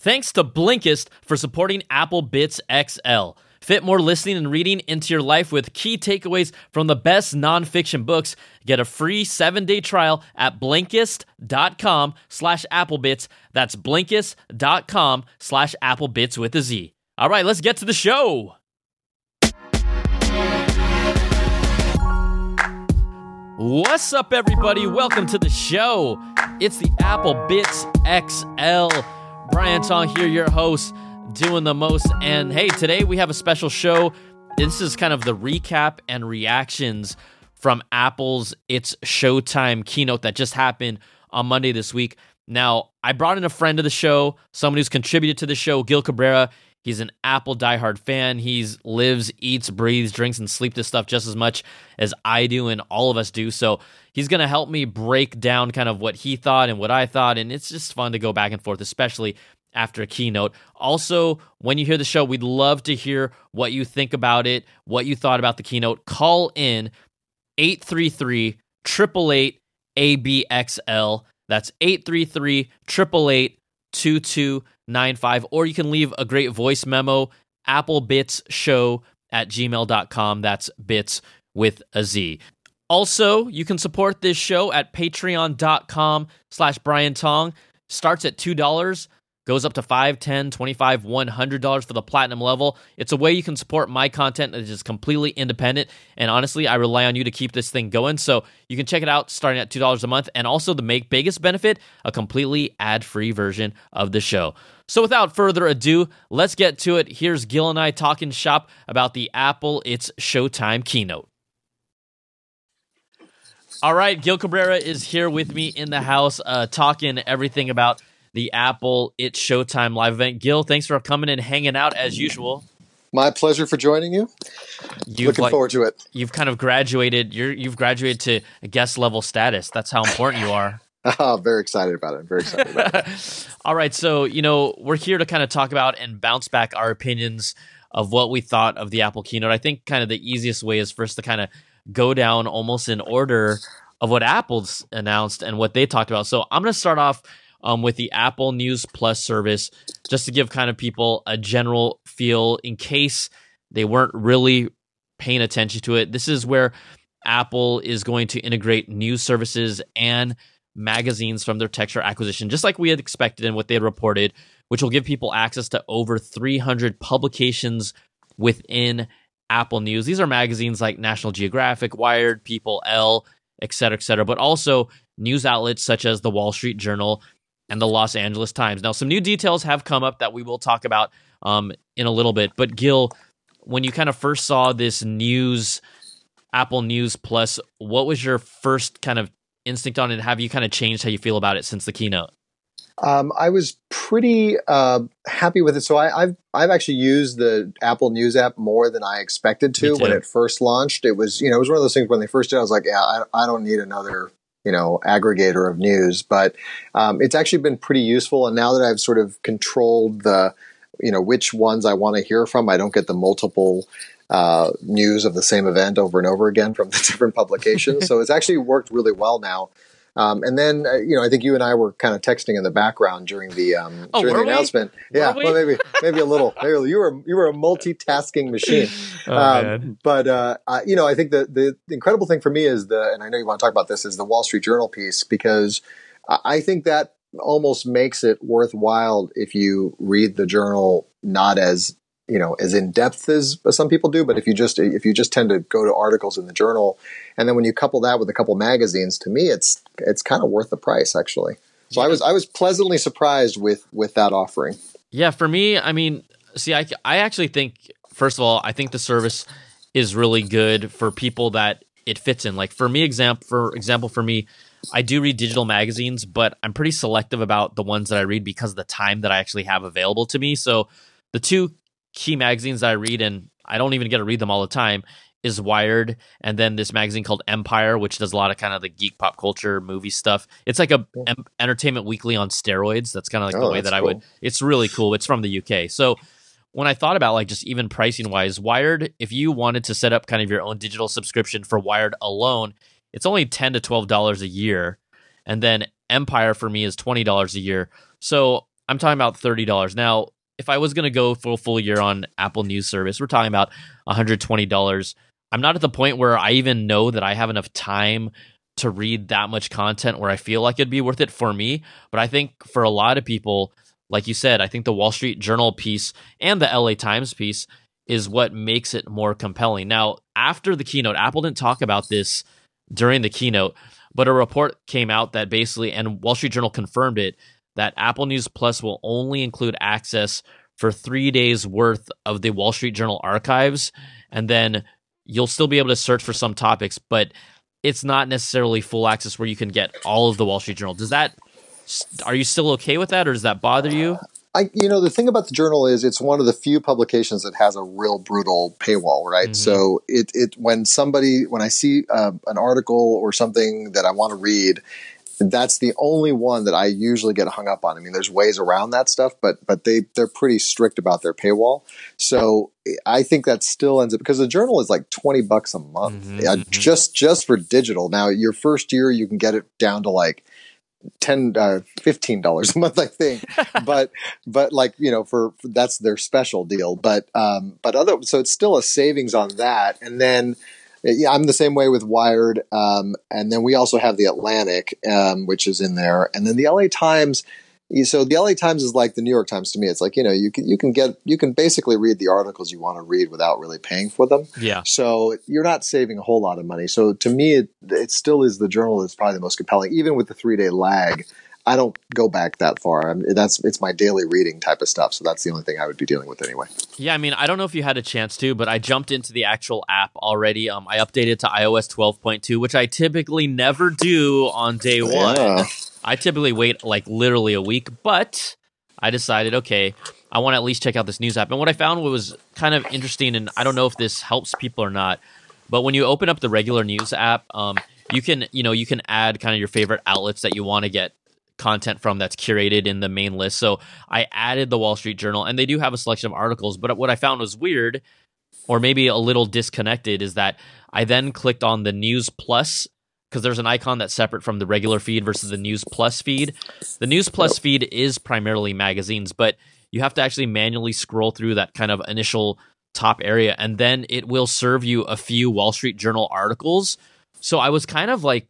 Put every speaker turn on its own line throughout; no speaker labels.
Thanks to Blinkist for supporting Apple Bitz XL. Fit more listening and reading into your life with key takeaways from the best nonfiction books. Get a free seven-day trial at Blinkist.com slash Applebitz. That's Blinkist.com slash Applebitz with a Z. All right, let's get to the show. What's up, everybody? Welcome to the show. It's the Apple Bitz XL. Brian Tong here, your host, doing the most. And hey, today we have a special show. This is kind of the recap and reactions from Apple's It's Showtime keynote that just happened on Monday this week. Now, I brought in a friend of the show, someone who's contributed to the show, Gil Cabrera. He's an Apple diehard fan. He lives, eats, breathes, drinks, and sleeps this stuff just as much as I do and all of us do. So he's going to help me break down kind of what he thought and what I thought. And it's just fun to go back and forth, especially after a keynote. Also, when you hear the show, we'd love to hear what you think about it, what you thought about the keynote. Call in 833 888 ABXL. That's 833 888 2295. Or you can leave a great voice memo, applebitzshow at gmail.com. That's bits with a Z. Also, you can support this show at patreon.com slash Brian Tong. Starts at $2 goes up to 5 10 25 $100 for the platinum level. It's a way you can support my content that is completely independent and honestly i rely on you to keep this thing going. So you can check it out starting at $2 a month and also the make biggest benefit a completely ad-free version of the show. So without further ado let's get to it. Here's gil and i talking shop about the apple it's showtime keynote. All right, Gil Cabrera is here with me in the house, uh, talking everything about the Apple It's Showtime live event. Gil, thanks for coming and hanging out as usual.
My pleasure for joining you. You've Looking like, forward to it.
You've kind of graduated. You're you've graduated to guest level status. That's how important you are.
Oh, very excited about it. I'm very excited about it.
All right, so you know we're here to kind of talk about and bounce back our opinions of what we thought of the Apple keynote. I think kind of the easiest way is first to kind of go down almost in order of what Apple's announced and what they talked about. So I'm going to start off um, with the Apple News Plus service, just to give kind of people a general feel in case they weren't really paying attention to it. This is where Apple is going to integrate news services and magazines from their Texture acquisition, just like we had expected and what they had reported, which will give people access to over 300 publications within Apple News. These are magazines like National Geographic, Wired, People, Elle, et cetera, et cetera, but also news outlets such as the Wall Street Journal and the Los Angeles Times. Now, some new details have come up that we will talk about um, in a little bit. But Gil, when you kind of first saw this news, Apple News Plus, what was your first kind of instinct on it? Have you kind of changed how you feel about it since the keynote?
Um, I was pretty uh, happy with it. So I, have I've actually used the Apple News app more than I expected to when it first launched. It was you know it was one of those things when they first did. I was like, yeah, I, I don't need another you know aggregator of news. But um, it's actually been pretty useful. And now that i've sort of controlled the you know which ones i want to hear from i don't get the multiple uh, news of the same event over and over again from the different publications. So it's actually worked really well now um, and then, uh, you know, I think you and I were kind of texting in the background during the um, oh, during the we? announcement.
Were
yeah,
we?
well, maybe maybe a little. Maybe you were you were a multitasking machine.
oh, um,
but uh, I, you know, I think the, the the incredible thing for me is the, and I know you want to talk about this, is the Wall Street Journal piece because I think that almost makes it worthwhile if you read the journal not as you know as in depth as, some people do but if you just if you just tend to go to articles in the journal and then when you couple that with a couple magazines to me it's it's kind of worth the price actually so yeah. i was i was pleasantly surprised with with that offering
yeah for me i mean see i i actually think first of all i think the service is really good for people that it fits in like for me example for example for me I do read digital magazines, but I'm pretty selective about the ones that I read because of the time that I actually have available to me. So the two key magazines that I read, and I don't even get to read them all the time, is Wired, and then this magazine called Empire, which does a lot of kind of the geek pop culture movie stuff. It's like a em- entertainment weekly on steroids. That's kind of like oh, the way that cool. I would. It's really cool. It's from the UK, so when I thought about like just even pricing wise, Wired, if you wanted to set up kind of your own digital subscription for Wired alone, it's only ten to twelve dollars a year, and then Empire for me is twenty dollars a year. So I'm talking about thirty dollars. Now, if I was going to go for a full year on Apple News Service, we're talking about 120 dollars. I'm not at the point where I even know that I have enough time to read that much content where I feel like it'd be worth it for me. But I think for a lot of people, like you said, I think the Wall Street Journal piece and the LA Times piece is what makes it more compelling. Now, after the keynote, Apple didn't talk about this during the keynote, but a report came out that basically, and Wall Street Journal confirmed it, that Apple News Plus will only include access for three days worth of the Wall Street Journal archives. And then you'll still be able to search for some topics, but it's not necessarily full access where you can get all of the Wall Street Journal. Does that are you still okay with that or does that bother you?
I, you know, the thing about the journal is it's one of the few publications that has a real brutal paywall, right? Mm-hmm. So it, it, when somebody, when I see uh, an article or something that I want to read, that's the only one that I usually get hung up on. I mean, there's ways around that stuff, but but they they're pretty strict about their paywall. So I think that still ends up because the journal is like twenty bucks a month mm-hmm, uh, mm-hmm. just just for digital. Now your first year you can get it down to like 10 uh, 15 dollars a month i think but but like you know for, for, that's their special deal but um but other so it's still a savings on that and then yeah, I'm the same way with Wired, um, and then we also have the Atlantic, um, which is in there, and then the LA Times. So the LA Times is like the New York Times to me. It's like you know you can you can get you can basically read the articles you want to read without really paying for them.
Yeah.
So you're not saving a whole lot of money. So to me, it, it still is the journal that's probably the most compelling, even with the three day lag. I don't go back that far. I'm, that's it's my daily reading type of stuff. So that's the only thing I would be dealing with anyway.
Yeah, I mean, I don't know if you had a chance to, but I jumped into the actual app already. Um, I updated to iOS 12.2, which I typically never do on day one. Yeah. I typically wait like literally a week, but I decided, okay, I want to at least check out this news app. And what I found was kind of interesting, and I don't know if this helps people or not, but when you open up the regular news app, um, you can you know you can add kind of your favorite outlets that you want to get content from that's curated in the main list. So I added the Wall Street Journal, and they do have a selection of articles. But what I found was weird, or maybe a little disconnected, is that I then clicked on the News Plus because there's an icon that's separate from the regular feed versus the News Plus feed. The News Plus feed is primarily magazines, but you have to actually manually scroll through that kind of initial top area, and then it will serve you a few Wall Street Journal articles. So I was kind of like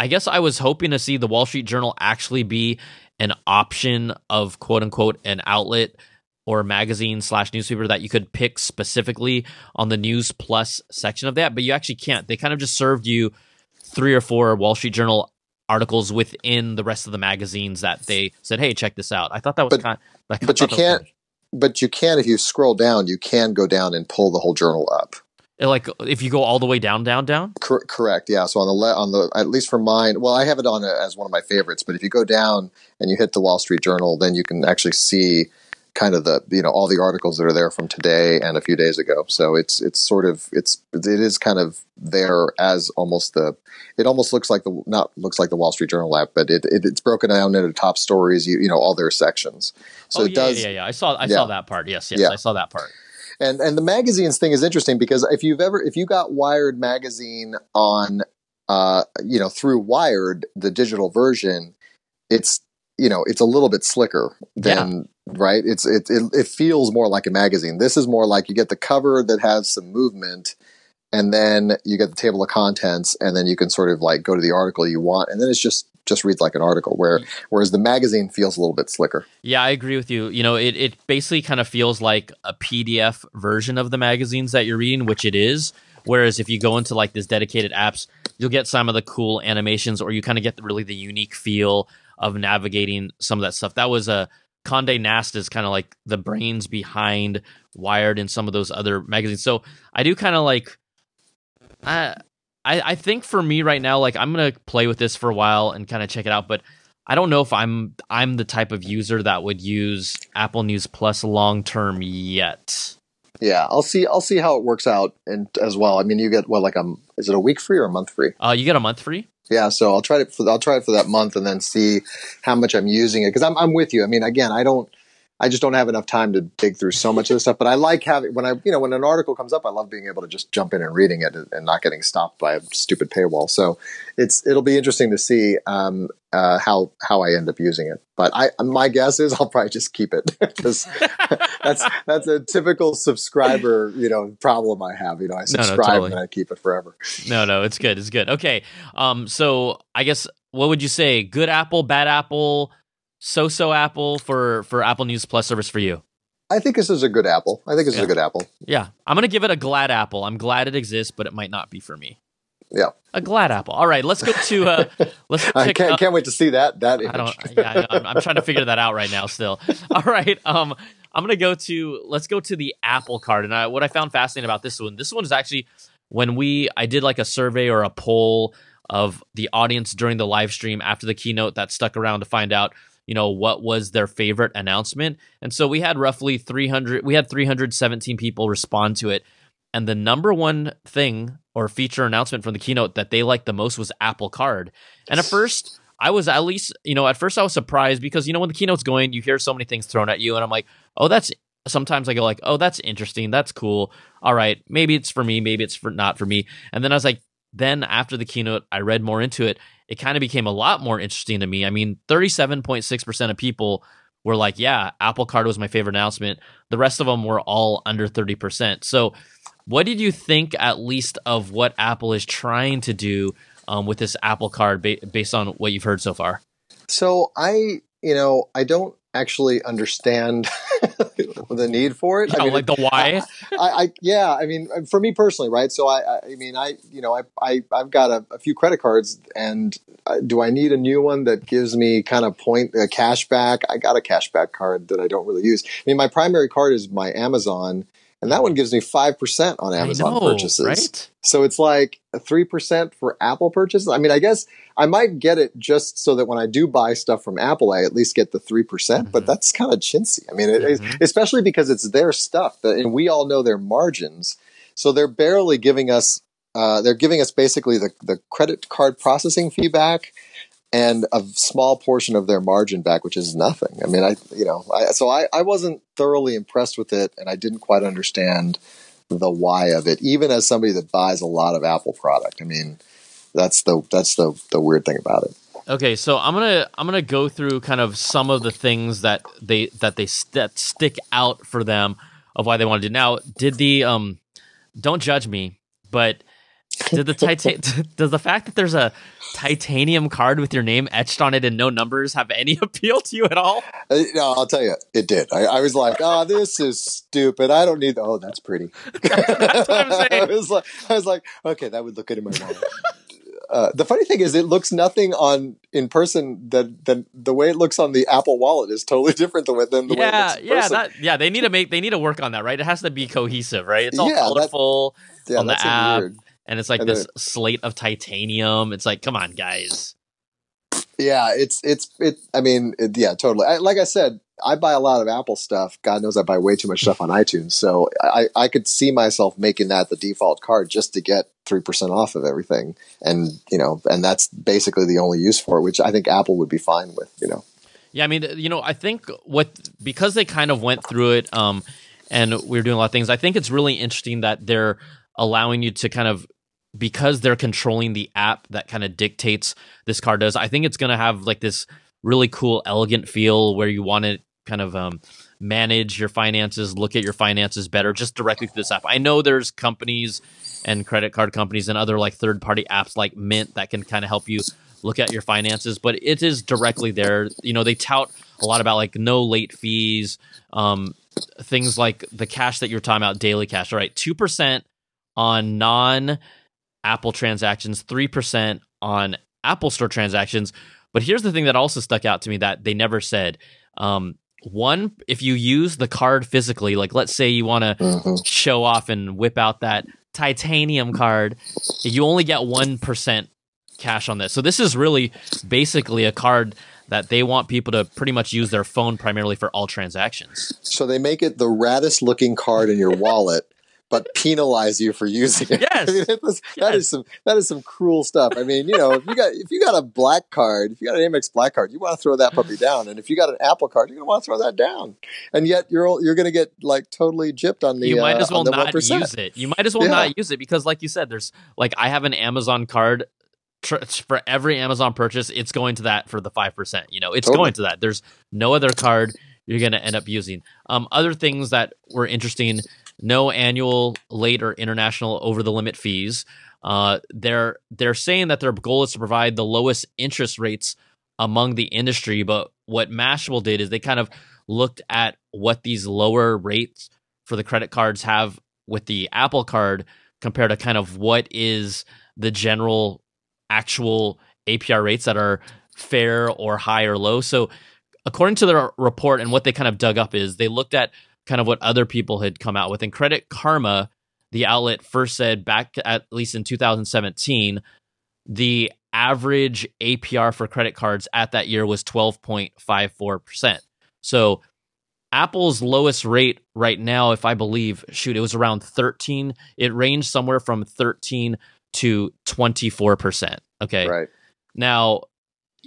I guess I was hoping to see the Wall Street Journal actually be an option of quote unquote an outlet or magazine slash newspaper that you could pick specifically on the News Plus section of that, but you actually can't. They kind of just served you three or four Wall Street Journal articles within the rest of the magazines that they said, "Hey, check this out." I thought that was
but,
kind.
Of, like, but you can't. But you can if you scroll down, you can go down and pull the whole journal up
like if you go all the way down, down, down.
Cor- correct. Yeah. So on the le- on the at least for mine, well, I have it on a, as one of my favorites. But if you go down and you hit the Wall Street Journal, then you can actually see kind of the you know all the articles that are there from today and a few days ago. So it's it's sort of it's it is kind of there as almost the it almost looks like the not looks like the Wall Street Journal app, but it, it it's broken down into top stories. You you know all their sections. So
oh,
it
yeah,
does.
Yeah, yeah, I saw I yeah. saw that part. Yes, yes, yeah. I saw that part.
And and the magazines thing is interesting because if you've ever if you got Wired magazine on uh you know through Wired the digital version, it's you know it's a little bit slicker than yeah. right. It's it, it it feels more like a magazine. This is more like you get the cover that has some movement and then you get the table of contents and then you can sort of like go to the article you want and then it's just just reads like an article. Where mm. whereas the magazine feels a little bit slicker.
Yeah, I agree with you. You know, it it basically kind of feels like a PDF version of the magazines that you're reading, which it is. Whereas if you go into like this dedicated apps, you'll get some of the cool animations, or you kind of get the, really the unique feel of navigating some of that stuff. That was a Condé Nast is kind of like the brains behind Wired and some of those other magazines. So I do kind of like. I I, I think for me right now, like I'm gonna play with this for a while and kind of check it out, but I don't know if I'm I'm the type of user that would use Apple News Plus long term yet.
Yeah, I'll see. I'll see how it works out, and as well. I mean, you get well, like a is it a week free or a month free?
Uh, you get a month free.
Yeah, so I'll try it for I'll try it for that month and then see how much I'm using it because I'm I'm with you. I mean, again, I don't I just don't have enough time to dig through so much of this stuff. But I like having when I you know when an article comes up, I love being able to just jump in and reading it and not getting stopped by a stupid paywall. So it's it'll be interesting to see um, uh, how how I end up using it. But I my guess is I'll probably just keep it because that's that's a typical subscriber you know problem I have. You know I subscribe no, no, totally. and I keep it forever.
No, no, it's good. It's good. Okay, um, so I guess what would you say? Good Apple, bad Apple so-so Apple for for Apple News Plus service for you?
I think this is a good Apple. I think this yeah. is a good Apple.
Yeah, I'm gonna give it a glad Apple. I'm glad it exists, but it might not be for me.
Yeah,
a glad Apple. All right, let's go to. Uh, let's.
I can't, can't, wait to see that. That image. I don't.
Yeah, I am I'm trying to figure that out right now. Still. All right. Um, I'm gonna go to. Let's go to the Apple Card, and I, what I found fascinating about this one. This one is actually when we. I did like a survey or a poll of the audience during the live stream after the keynote that stuck around to find out you know what was their favorite announcement. And so we had roughly 300 we had 317 people respond to it. And the number one thing or feature announcement from the keynote that they liked the most was apple card. And at first i was at least you know at first i was surprised because you know when the keynote's going you hear so many things thrown at you and i'm like oh that's sometimes i go like oh that's interesting. That's cool. All right. Maybe it's for me. Maybe it's for not for me. And then i was like then after the keynote i read more into it it kind of became a lot more interesting to me. I mean, 37.6% of people were like, yeah, Apple Card was my favorite announcement. The rest of them were all under 30%. So, what did you think, at least, of what Apple is trying to do um, with this Apple Card ba- based on what you've heard so far?
So, I, you know, I don't actually understand the need for it.
Yeah, I mean, like the why.
I, I, yeah, I mean, for me personally, right? So I, I mean, I, you know, I, I, I've got a, a few credit cards, and uh, do I need a new one that gives me kind of point a cash back? I got a cashback card that I don't really use. I mean, my primary card is my Amazon and that one gives me 5% on Amazon know, purchases. Right? So it's like 3% for Apple purchases. I mean, I guess I might get it just so that when I do buy stuff from Apple, I at least get the 3%, percent mm hmm but that's kind of chintzy. I mean, mm-hmm. especially because it's their stuff and we all know their margins. So they're barely giving us, uh, they're giving us basically the, the credit card processing fee back and a small portion of their margin back, which is nothing. I mean, I, you know, I, so I, I wasn't thoroughly impressed with it and I didn't quite understand the why of it, even as somebody that buys a lot of Apple product. I mean, that's the, that's the, the weird thing about it.
Okay, so I'm gonna I'm gonna go through kind of some of the things that they that they st- stick out for them of why they want to. Now, did the um, don't judge me, but did the titan does the fact that there's a titanium card with your name etched on it and no numbers have any appeal to you at all?
Uh, no, I'll tell you, it did. I, I was like, oh, this is stupid. I don't need. Oh, that's pretty. that's what I'm saying. I was like, I was like, okay, that would look good in my wallet. Uh, the funny thing is, it looks nothing on in person that than the way it looks on the Apple Wallet is totally different than, than the
yeah,
way it looks.
yeah, that, yeah. They need to make they need to work on that, right? It has to be cohesive, right? It's all yeah, colorful that, yeah, on the app. Weird and it's like and this slate of titanium. It's like, come on, guys.
Yeah, it's it's it. I mean, it, yeah, totally. I, like I said, I buy a lot of Apple stuff. God knows I buy way too much stuff on iTunes. So I, I could see myself making that the default card just to get three percent off of everything, and you know, and that's basically the only use for it, which I think Apple would be fine with. You know.
Yeah, I mean, you know, I think what because they kind of went through it, um, and we are doing a lot of things. I think it's really interesting that they're allowing you to kind of because they're controlling the app that kind of dictates this car does. I think it's going to have like this really cool, elegant feel where you want to kind of um, manage your finances, look at your finances better just directly through this app. I know there's companies and credit card companies and other like third party apps like Mint that can kind of help you look at your finances, but it is directly there. You know, they tout a lot about like no late fees, um, things like the cash that you're talking about, daily cash. All right, 2% on non Apple transactions, 3% on Apple Store transactions. But here's the thing that also stuck out to me that they never said. Um, one, if you use the card physically, like let's say you want to mm-hmm. show off and whip out that titanium card, you only get 1% cash on this. So this is really basically a card that they want people to pretty much use their phone primarily for all transactions.
So they make it the raddest looking card in your wallet but penalize you for using it.
Yes, I mean,
yes. that is some that is some cruel stuff. I mean, you know, if you got if you got a black card, if you got an Amex black card, you want to throw that puppy down, and if you got an Apple card, you're gonna want to throw that down, and yet you're you're gonna get like totally gypped on the.
You might as
uh,
well not 1%. use it. You might as well yeah. not use it because, like you said, there's like I have an Amazon card for every Amazon purchase, it's going to that for the five percent. You know, it's totally. going to that. There's no other card you're going to end up using. Um, other things that were interesting: no annual, late, or international over the limit fees. Uh, they're they're saying that their goal is to provide the lowest interest rates among the industry. But what Mashable did is they kind of looked at what these lower rates for the credit cards have with the Apple Card compared to kind of what is the general actual APR rates that are fair or high or low. So, according to their report and what they kind of dug up is they looked at kind of what other people had come out with. And Credit Karma, the outlet first said back at least in 2017, the average APR for credit cards at that year was 12.54%. So, Apple's lowest rate right now, if I believe, shoot, it was around 13. It ranged somewhere from 13 to 24%. Okay.
Right.
Now,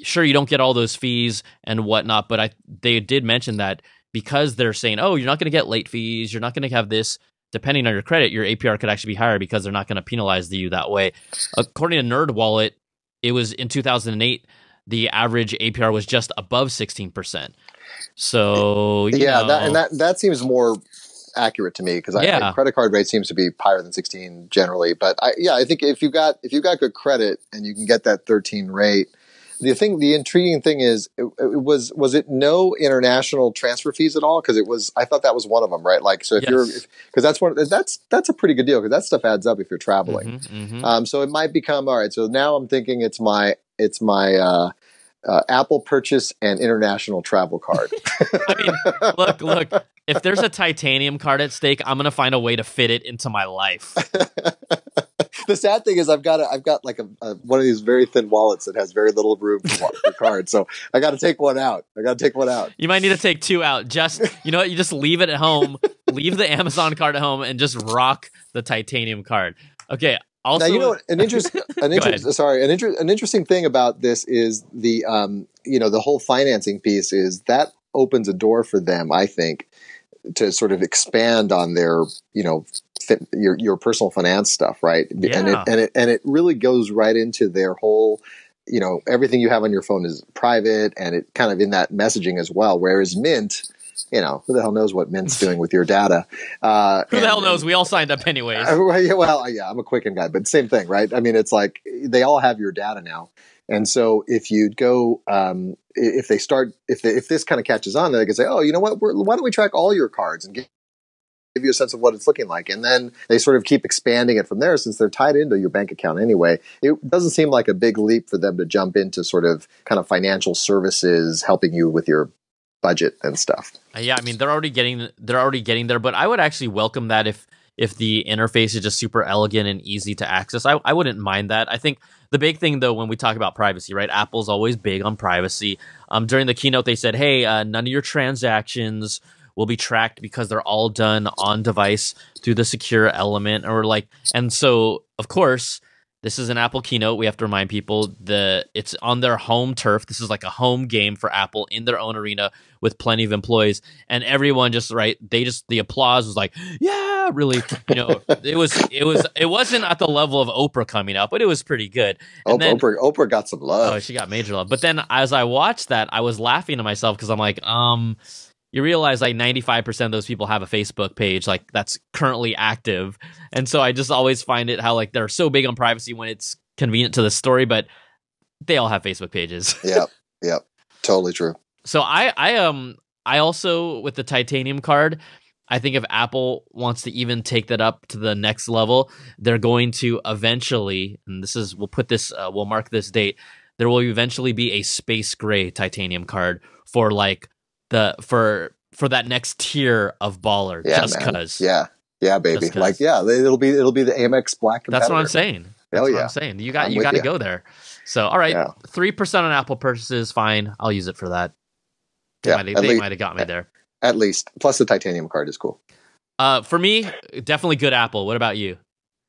sure, you don't get all those fees and whatnot, but I they did mention that because they're saying, oh, you're not going to get late fees, you're not going to have this. Depending on your credit, your APR could actually be higher because they're not going to penalize you that way. According to Nerd Wallet, it was in 2008 the average APR was just above 16%. So
yeah, know, that, and that that seems more accurate to me because yeah. credit card rate seems to be higher than 16 generally. But I, yeah, I think if you got if you got good credit and you can get that 13 rate, the thing, the intriguing thing is, it, it was was it no international transfer fees at all? Because it was, I thought that was one of them, right? Like, so if yes. you're, because that's one, that's that's a pretty good deal because that stuff adds up if you're traveling. Mm-hmm, mm-hmm. Um, so it might become all right. So now I'm thinking it's my it's my uh, uh, Apple purchase and international travel card.
I mean, look, look. If there's a titanium card at stake, I'm gonna find a way to fit it into my life.
the sad thing is, I've got a, I've got like a, a, one of these very thin wallets that has very little room for, for cards. So I got to take one out. I got to take one out.
You might need to take two out. Just you know, what, you just leave it at home. leave the Amazon card at home and just rock the titanium card. Okay, also,
now you know an interesting, an inter- sorry, an, inter- an interesting thing about this is the um, you know the whole financing piece is that opens a door for them, I think, to sort of expand on their you know fit, your your personal finance stuff, right?
Yeah.
And it and it and it really goes right into their whole you know everything you have on your phone is private and it kind of in that messaging as well. Whereas Mint you know, who the hell knows what Mint's doing with your data?
Uh, who the hell knows? We all signed up anyways. Uh,
well, yeah, I'm a Quicken guy, but same thing, right? I mean, it's like they all have your data now. And so if you go, um, if they start, if they, if this kind of catches on, they can say, oh, you know what? We're, why don't we track all your cards and give you a sense of what it's looking like. And then they sort of keep expanding it from there since they're tied into your bank account anyway. It doesn't seem like a big leap for them to jump into sort of kind of financial services helping you with your budget and stuff.
Uh, yeah, I mean they're already getting they're already getting there, but I would actually welcome that if if the interface is just super elegant and easy to access. I, I wouldn't mind that. I think the big thing though when we talk about privacy, right? Apple's always big on privacy. Um, during the keynote, they said, "Hey, uh, none of your transactions." will be tracked because they're all done on device through the secure element or like and so of course this is an Apple keynote. We have to remind people the it's on their home turf. This is like a home game for Apple in their own arena with plenty of employees, and everyone just right. They just the applause was like, yeah, really. You know, it was it was it wasn't at the level of Oprah coming up, but it was pretty good.
And then, Oprah Oprah got some love.
Oh, she got major love. But then as I watched that, I was laughing to myself because I'm like, um, you realize like 95% of those people have a Facebook page like that's currently active. And so I just always find it how like they're so big on privacy when it's convenient to the story, but they all have Facebook pages.
yep. Yep. Totally true.
So I I um I also with the titanium card, I think if Apple wants to even take that up to the next level, they're going to eventually, and this is we'll put this uh, we'll mark this date. There will eventually be a space gray titanium card for like the for for that next tier of baller yeah, just cuz.
Yeah. Yeah, baby. Like yeah, it'll be it'll be the Amex Black
That's what I'm saying. That's yeah. what I'm saying. You got I'm you got to go there. So, all right, three yeah. percent on Apple purchases, fine. I'll use it for that. They yeah, might, they might have got me there.
At least, plus the titanium card is cool.
Uh, for me, definitely good Apple. What about you?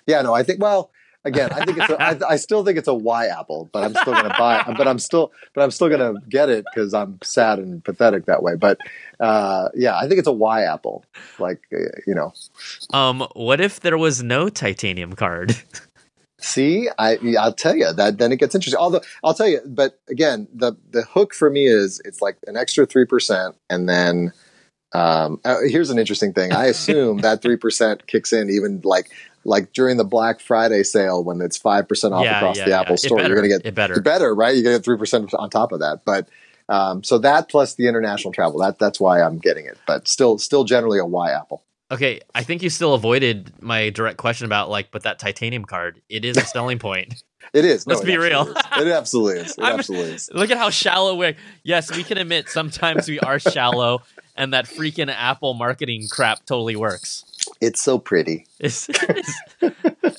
Yeah, no, I think well, again, I think it's a, I, I still think it's a Y apple, but I'm still going to buy. But I'm still, but I'm still going to get it because I'm sad and pathetic that way. But uh, yeah, I think it's a Y apple. Like uh, you know,
um, what if there was no titanium card?
See, I I'll tell you that then it gets interesting. Although I'll tell you, but again, the the hook for me is it's like an extra three percent, and then um, uh, here's an interesting thing. I assume that three percent kicks in even like like during the Black Friday sale when it's five percent off yeah, across yeah, the. Apple Store, you're going to get
it better,
better, right? You're going to get three percent on top of that. But um, so that plus the international travel, that that's why I'm getting it. But still, still generally a Y Apple.
Okay, I think you still avoided my direct question about like, but that titanium card, it is a selling point.
It is.
Let's
no,
be real.
Is. It absolutely is. It absolutely is.
Look at how shallow we're. Yes, we can admit sometimes we are shallow, and that freaking Apple marketing crap totally works.
It's so pretty.
It's, it's,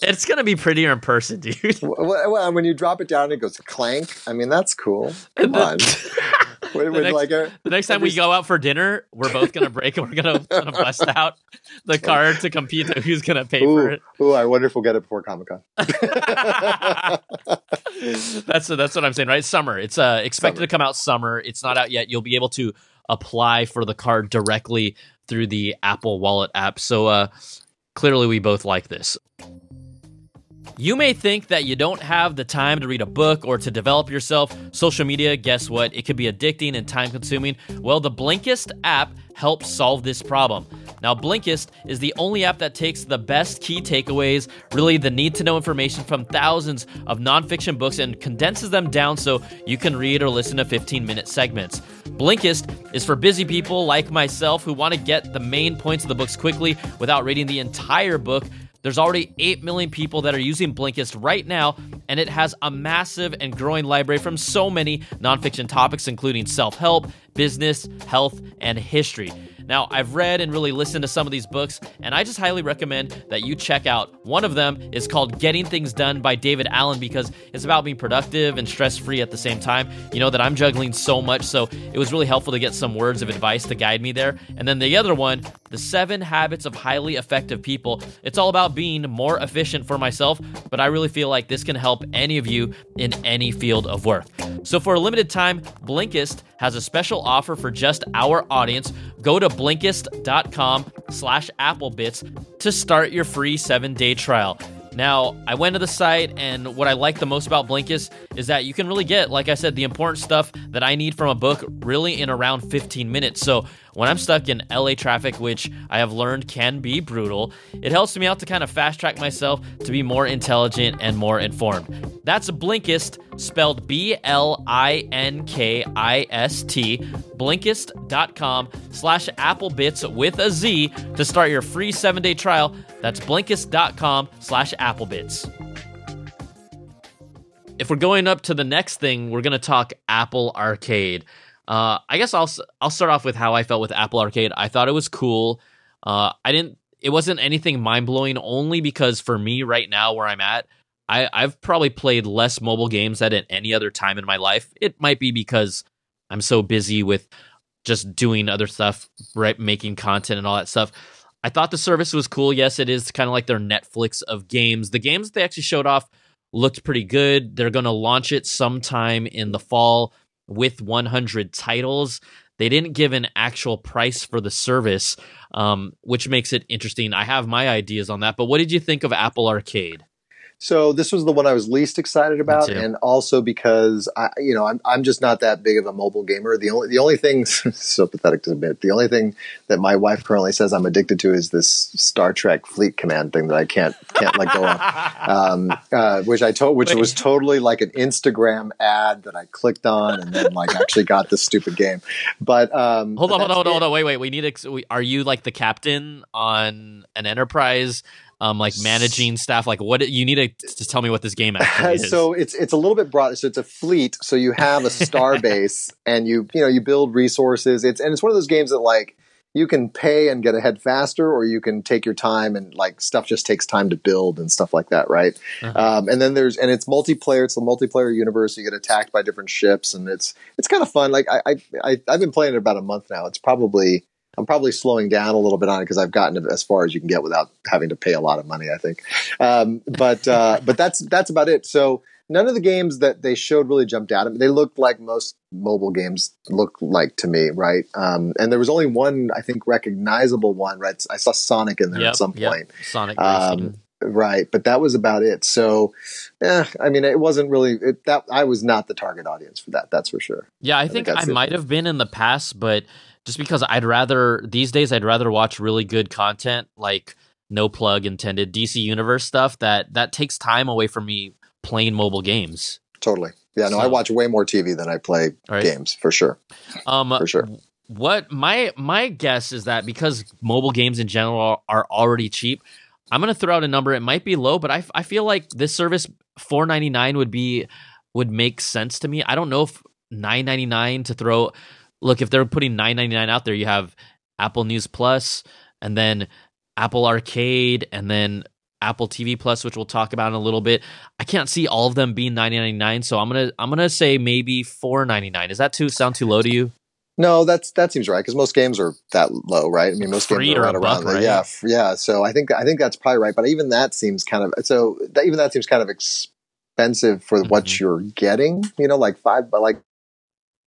it's gonna be prettier in person, dude.
Well, when you drop it down, it goes clank. I mean, that's cool. Come on.
the, next, like a, the next time we go out for dinner, we're both gonna break and we're gonna, gonna bust out the card to compete to who's gonna pay
ooh,
for it.
Ooh, I wonder if we'll get it before Comic Con.
that's that's what I'm saying, right? Summer. It's uh, expected summer. to come out summer. It's not out yet. You'll be able to apply for the card directly through the Apple Wallet app. So uh, clearly, we both like this. You may think that you don't have the time to read a book or to develop yourself social media. Guess what? It could be addicting and time consuming. Well, the Blinkist app helps solve this problem. Now, Blinkist is the only app that takes the best key takeaways, really the need to know information from thousands of nonfiction books, and condenses them down so you can read or listen to 15 minute segments. Blinkist is for busy people like myself who want to get the main points of the books quickly without reading the entire book. There's already 8 million people that are using Blinkist right now, and it has a massive and growing library from so many nonfiction topics, including self help, business, health, and history. Now, I've read and really listened to some of these books, and I just highly recommend that you check out. One of them is called Getting Things Done by David Allen because it's about being productive and stress free at the same time. You know that I'm juggling so much, so it was really helpful to get some words of advice to guide me there. And then the other one, The Seven Habits of Highly Effective People. It's all about being more efficient for myself, but I really feel like this can help any of you in any field of work. So for a limited time, Blinkist has a special offer for just our audience. Go to Blinkist.com slash applebitz to start your free seven-day trial. Now, I went to the site, and what I like the most about Blinkist is that you can really get, like I said, the important stuff that I need from a book really in around 15 minutes. So when I'm stuck in LA traffic, which I have learned can be brutal, it helps me out to kind of fast track myself to be more intelligent and more informed. That's Blinkist, spelled B L I N K I S T, blinkist.com slash applebitz with a Z to start your free seven day trial. That's blinkist.com slash applebitz. If we're going up to the next thing, we're going to talk Apple Arcade. Uh, I guess I'll I'll start off with how I felt with Apple Arcade. I thought it was cool. Uh, I didn't. It wasn't anything mind blowing. Only because for me right now, where I'm at, I I've probably played less mobile games than at any other time in my life. It might be because I'm so busy with just doing other stuff, right, making content and all that stuff. I thought the service was cool. Yes, it is kind of like their Netflix of games. The games they actually showed off looked pretty good. They're going to launch it sometime in the fall with 100 titles. They didn't give an actual price for the service, um, which makes it interesting. I have my ideas on that, but what did you think of Apple Arcade?
So this was the one I was least excited about, and also because I, you know, I'm I'm just not that big of a mobile gamer. The only the only thing so pathetic to admit, the only thing that my wife currently says I'm addicted to is this Star Trek Fleet Command thing that I can't can't let go of. Um, uh, which I told, which Wait. was totally like an Instagram ad that I clicked on and then like actually got this stupid game. But um,
hold on, hold on, hold on, hold on, wait, wait. We need. to. are you like the captain on an Enterprise? Um, like managing staff? Like, what you need to, to tell me what this game actually is.
so it's it's a little bit broad. So it's a fleet. So you have a star base, and you you know you build resources. It's and it's one of those games that like you can pay and get ahead faster, or you can take your time and like stuff just takes time to build and stuff like that, right? Uh-huh. Um, and then there's and it's multiplayer. It's a multiplayer universe. You get attacked by different ships, and it's it's kind of fun. Like I, I I I've been playing it about a month now. It's probably I'm probably slowing down a little bit on it because I've gotten as far as you can get without having to pay a lot of money. I think, um, but uh, but that's that's about it. So none of the games that they showed really jumped out at me. They looked like most mobile games look like to me, right? Um, and there was only one, I think, recognizable one. Right, I saw Sonic in there
yep,
at some
yep.
point.
Sonic um,
right? But that was about it. So, yeah, I mean, it wasn't really it, that. I was not the target audience for that. That's for sure.
Yeah, I, I think, think I might have been in the past, but just because I'd rather these days I'd rather watch really good content like no plug intended DC Universe stuff that that takes time away from me playing mobile games.
Totally. Yeah, no, so, I watch way more TV than I play right. games for sure.
Um,
for sure.
What my my guess is that because mobile games in general are already cheap, I'm going to throw out a number. It might be low, but I, I feel like this service 4.99 would be would make sense to me. I don't know if 9.99 to throw. Look, if they're putting 9.99 out there, you have Apple News Plus, and then Apple Arcade, and then Apple TV Plus, which we'll talk about in a little bit. I can't see all of them being 9.99, so I'm gonna I'm gonna say maybe 4.99. Is that too sound too low to you?
No, that's that seems right because most games are that low, right? I mean, most
Free
games are
right
around,
right?
yeah, yeah. So I think I think that's probably right, but even that seems kind of so that, even that seems kind of expensive for mm-hmm. what you're getting. You know, like five, but like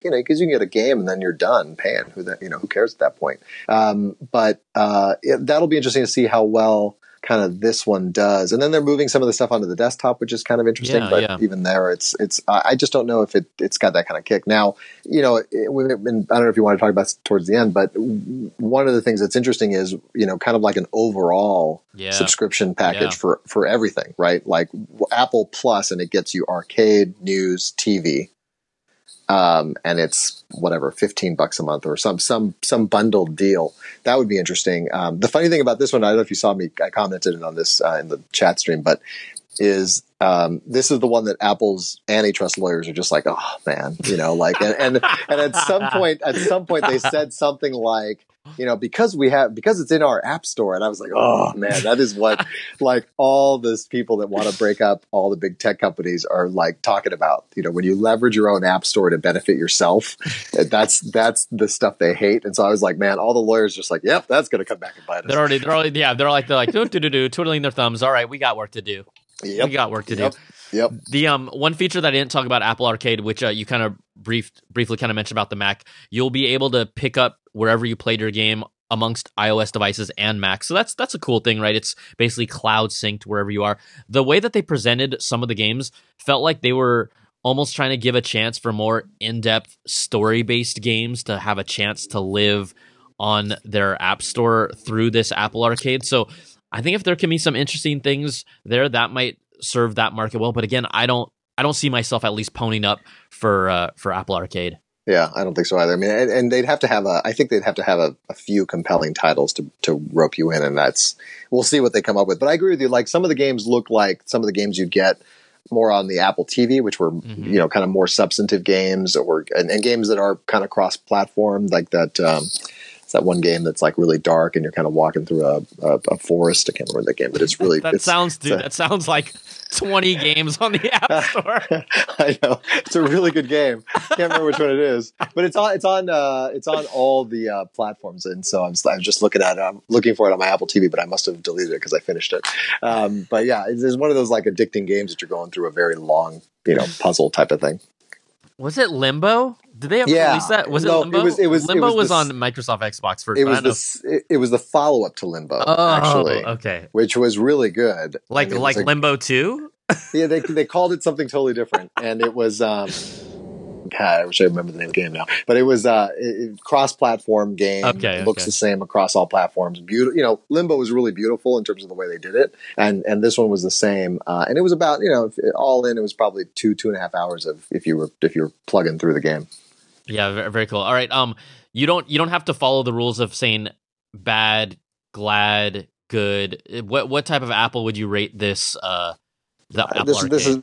you know, because you can get a game and then you're done paying. Who that you know who cares at that point? Um, but uh, it, that'll be interesting to see how well kind of this one does. And then they're moving some of the stuff onto the desktop, which is kind of interesting. Yeah, but yeah. even there, it's it's. I just don't know if it it's got that kind of kick. Now, you know, it, been, I don't know if you want to talk about towards the end, but one of the things that's interesting is you know kind of like an overall yeah. subscription package for for everything, right? Like Apple Plus, and it gets you arcade, news, TV um, and it's whatever fifteen bucks a month or some some some bundled deal. That would be interesting. Um, the funny thing about this one, I don't know if you saw me, I commented on this uh, in the chat stream, but is um, this is the one that Apple's antitrust lawyers are just like, oh man, you know, like, and, and and at some point, at some point, they said something like, you know, because we have because it's in our app store, and I was like, oh man, that is what like all those people that want to break up all the big tech companies are like talking about. You know, when you leverage your own app store to benefit yourself, that's that's the stuff they hate. And so I was like, man, all the lawyers just like, yep, that's going to come back and bite us.
They're already, they're already, yeah, they're like, they're like, do do do do, twiddling their thumbs. All right, we got work to do. Yep. We got work to
yep.
do.
Yep.
The um one feature that I didn't talk about Apple Arcade, which uh, you kind of brief briefly kind of mentioned about the Mac, you'll be able to pick up wherever you played your game amongst iOS devices and Mac. So that's that's a cool thing, right? It's basically cloud synced wherever you are. The way that they presented some of the games felt like they were almost trying to give a chance for more in-depth story-based games to have a chance to live on their app store through this Apple Arcade. So I think if there can be some interesting things there, that might serve that market well. But again, I don't I don't see myself at least poning up for uh, for Apple Arcade.
Yeah, I don't think so either. I mean, and, and they'd have to have a. I think they'd have to have a, a, few compelling titles to to rope you in, and that's we'll see what they come up with. But I agree with you. Like some of the games look like some of the games you'd get more on the Apple TV, which were mm-hmm. you know kind of more substantive games, or and, and games that are kind of cross platform, like that. Um, it's that one game that's like really dark and you're kind of walking through a, a, a forest. I can't remember that game, but it's really
that
it's,
sounds dude. A, that sounds like 20 games on the App Store.
I know it's a really good game. Can't remember which one it is, but it's on it's on uh, it's on all the uh, platforms. And so I'm I'm just looking at it. I'm looking for it on my Apple TV, but I must have deleted it because I finished it. Um, but yeah, it's, it's one of those like addicting games that you're going through a very long you know puzzle type of thing.
Was it Limbo? Did they ever yeah. release that? Was no, it Limbo? It was, it was, Limbo it was, was on Microsoft Xbox first.
It was the it, it, was the follow up to Limbo, oh, actually.
Okay,
which was really good.
Like like Limbo Two.
yeah, they they called it something totally different, and it was. um God, I wish I remember the name of the game now. But it was uh, a cross-platform game.
Okay,
it looks
okay.
the same across all platforms. Beautiful, you know. Limbo was really beautiful in terms of the way they did it, and and this one was the same. Uh, and it was about you know all in, it was probably two two and a half hours of if you were if you were plugging through the game.
Yeah, very cool. All right, um, you don't you don't have to follow the rules of saying bad, glad, good. What what type of apple would you rate this? Uh, the uh, Apple
this,
Arcade?
this is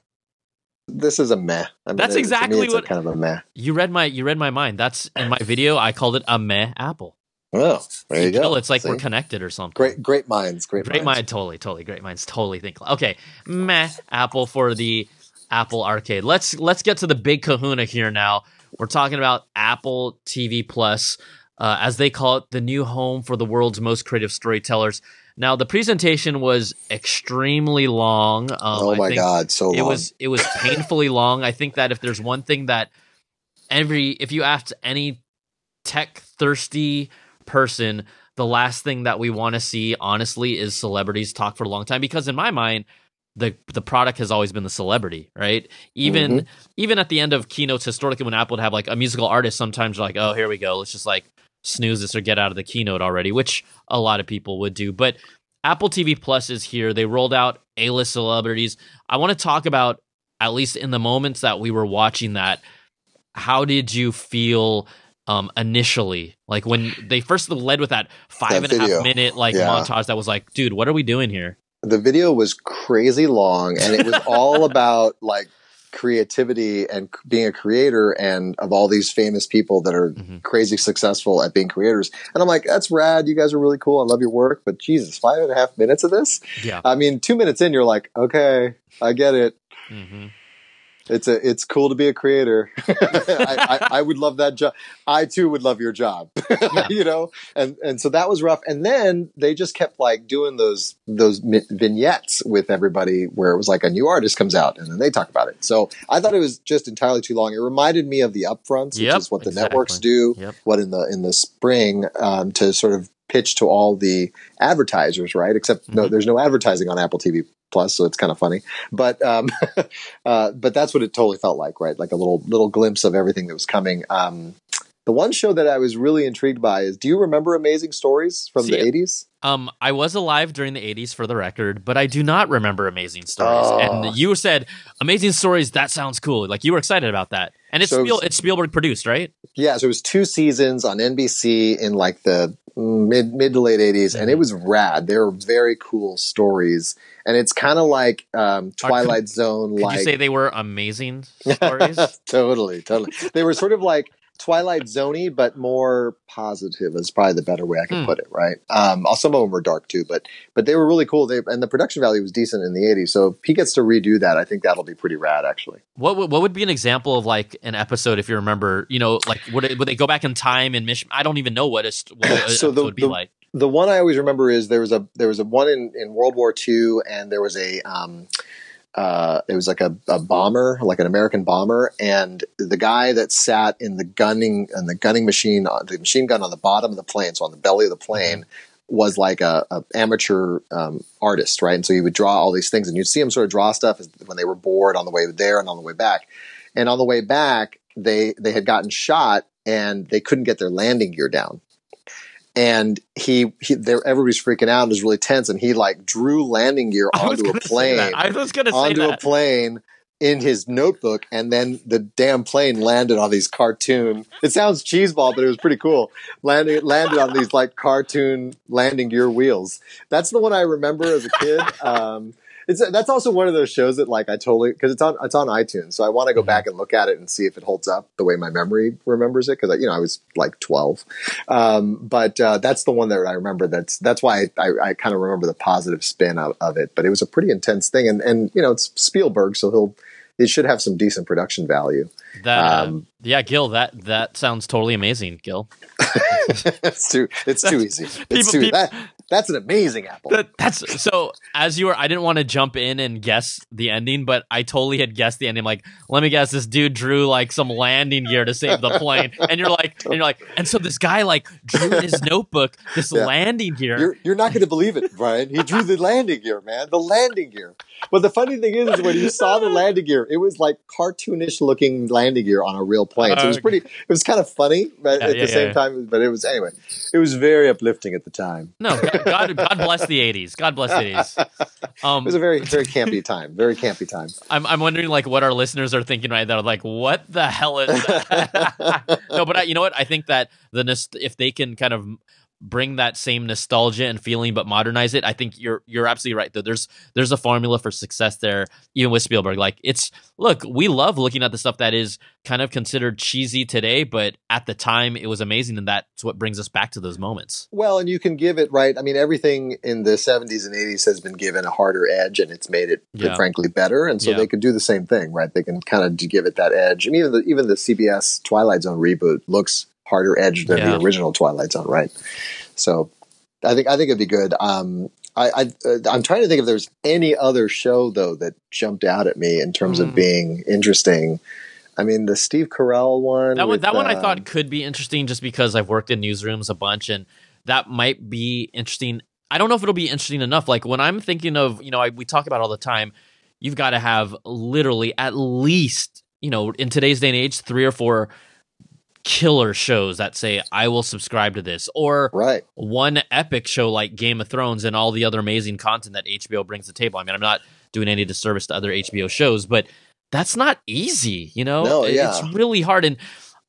this is a meh.
I mean, That's exactly what
kind of a meh.
You read my you read my mind. That's in my video. I called it a meh apple.
Oh, there you, you go.
It's like See? we're connected or something.
Great, great minds. Great,
great
minds.
mind. Totally, totally. Great minds. Totally think. Okay, meh apple for the Apple Arcade. Let's let's get to the big Kahuna here now. We're talking about Apple TV Plus. uh, as they call it, the new home for the world's most creative storytellers. Now, the presentation was extremely long. Um,
oh my god, so long.
it was it was painfully long. I think that if there's one thing that every if you asked any tech thirsty person, the last thing that we want to see, honestly, is celebrities talk for a long time. Because in my mind, the the product has always been the celebrity, right? Even mm-hmm. even at the end of keynotes historically, when Apple would have like a musical artist, sometimes like, oh, here we go, let's just like snooze this or get out of the keynote already, which a lot of people would do. But Apple TV Plus is here. They rolled out A list celebrities. I want to talk about, at least in the moments that we were watching that, how did you feel um, initially? Like when they first led with that five that and a half minute like yeah. montage that was like, dude, what are we doing here?
The video was crazy long and it was all about like creativity and being a creator and of all these famous people that are mm-hmm. crazy successful at being creators. And I'm like, that's rad. You guys are really cool. I love your work. But Jesus, five and a half minutes of this?
Yeah.
I mean, two minutes in, you're like, okay, I get it. Mm-hmm it's a it's cool to be a creator. I, I, I, would love that job. I too would love your job. Yeah. you know, and and so that was rough. And then they just kept like doing those those vignettes with everybody, where it was like a new artist comes out, and then they talk about it. So I thought it was just entirely too long. It reminded me of the upfronts,
yep,
which is what the
exactly.
networks do.
Yep.
What in the in the spring um, to sort of pitch to all the advertisers, right? Except mm-hmm. no, there's no advertising on Apple TV Plus, so it's kind of funny. But um, uh, but that's what it totally felt like, right? Like a little little glimpse of everything that was coming. Um, the one show that I was really intrigued by is do you remember Amazing Stories from See, the 80s?
Um, I was alive during the 80s for the record, but I do not remember Amazing Stories. Oh. And you said Amazing Stories, that sounds cool. Like you were excited about that. And it's, so, Spiel- it's Spielberg produced, right?
Yeah, so it was two seasons on NBC in like the mid mid to late 80s mm-hmm. and it mm-hmm. was rad. They were very cool stories. And it's kind of like um, Twilight could, Zone like
you say they were amazing stories?
totally, totally. They were sort of like Twilight Zoney, but more positive is probably the better way I can hmm. put it. Right. Um, some of them were dark too, but but they were really cool. They and the production value was decent in the '80s. So if he gets to redo that, I think that'll be pretty rad. Actually,
what what would be an example of like an episode if you remember? You know, like would it, would they go back in time and mission? I don't even know what a, what so the, would be
the,
like.
The one I always remember is there was a there was a one in, in World War II, and there was a um, uh, it was like a, a, bomber, like an American bomber, and the guy that sat in the gunning and the gunning machine, the machine gun on the bottom of the plane, so on the belly of the plane, was like a, a amateur um, artist, right? And so he would draw all these things, and you'd see him sort of draw stuff when they were bored on the way there and on the way back. And on the way back, they they had gotten shot and they couldn't get their landing gear down and he, he there everybody's freaking out and is really tense and he like drew landing gear onto a plane
i was gonna say
onto a plane in his notebook and then the damn plane landed on these cartoon it sounds cheeseball but it was pretty cool landed landed on these like cartoon landing gear wheels. That's the one i remember as a kid um, it's that's also one of those shows that like I totally because it's on it's on iTunes, so I want to go mm-hmm. back and look at it and see if it holds up the way my memory remembers it because you know I was like twelve, um, but uh, that's the one that I remember. That's that's why I, I, I kind of remember the positive spin of, of it. But it was a pretty intense thing, and and you know it's Spielberg, so he'll it should have some decent production value.
That uh, um, yeah, Gil, that that sounds totally amazing, Gil.
it's too it's too easy. It's people, too, people, that, that's an amazing apple.
That, that's so. As you were, I didn't want to jump in and guess the ending, but I totally had guessed the ending. Like, let me guess, this dude drew like some landing gear to save the plane, and you're like, and you're like, and so this guy like drew in his notebook this yeah. landing gear.
You're, you're not going to believe it, Brian. He drew the landing gear, man. The landing gear. But the funny thing is, is when you saw the landing gear, it was like cartoonish looking landing gear on a real plane. So it was pretty. It was kind of funny, but yeah, at yeah, the same time, but it was anyway. It was very uplifting at the time.
No, God, God bless the '80s. God bless the '80s.
Um, it was a very, very campy time. Very campy time.
I'm, I'm wondering like what our listeners are thinking right now. Like, what the hell is that? no, but I, you know what? I think that the if they can kind of bring that same nostalgia and feeling but modernize it i think you're you're absolutely right though. There's there's a formula for success there even with spielberg. Like it's look we love looking at the stuff that is kind of considered cheesy today but at the time it was amazing and that's what brings us back to those moments.
Well and you can give it right? I mean everything in the 70s and 80s has been given a harder edge and it's made it yeah. frankly better and so yeah. they could do the same thing right? They can kind of give it that edge. And even the even the cbs twilight zone reboot looks harder edge than yeah. the original Twilight Zone, right? So I think I think it'd be good. Um, I, I am uh, trying to think if there's any other show though that jumped out at me in terms mm. of being interesting. I mean, the Steve Carell one.
That one, with, that one, I thought um, could be interesting just because I've worked in newsrooms a bunch, and that might be interesting. I don't know if it'll be interesting enough. Like when I'm thinking of, you know, I, we talk about all the time. You've got to have literally at least, you know, in today's day and age, three or four killer shows that say I will subscribe to this, or
right.
one epic show like Game of Thrones and all the other amazing content that HBO brings to the table. I mean, I'm not doing any disservice to other HBO shows, but that's not easy. You know,
no, yeah.
it's really hard. And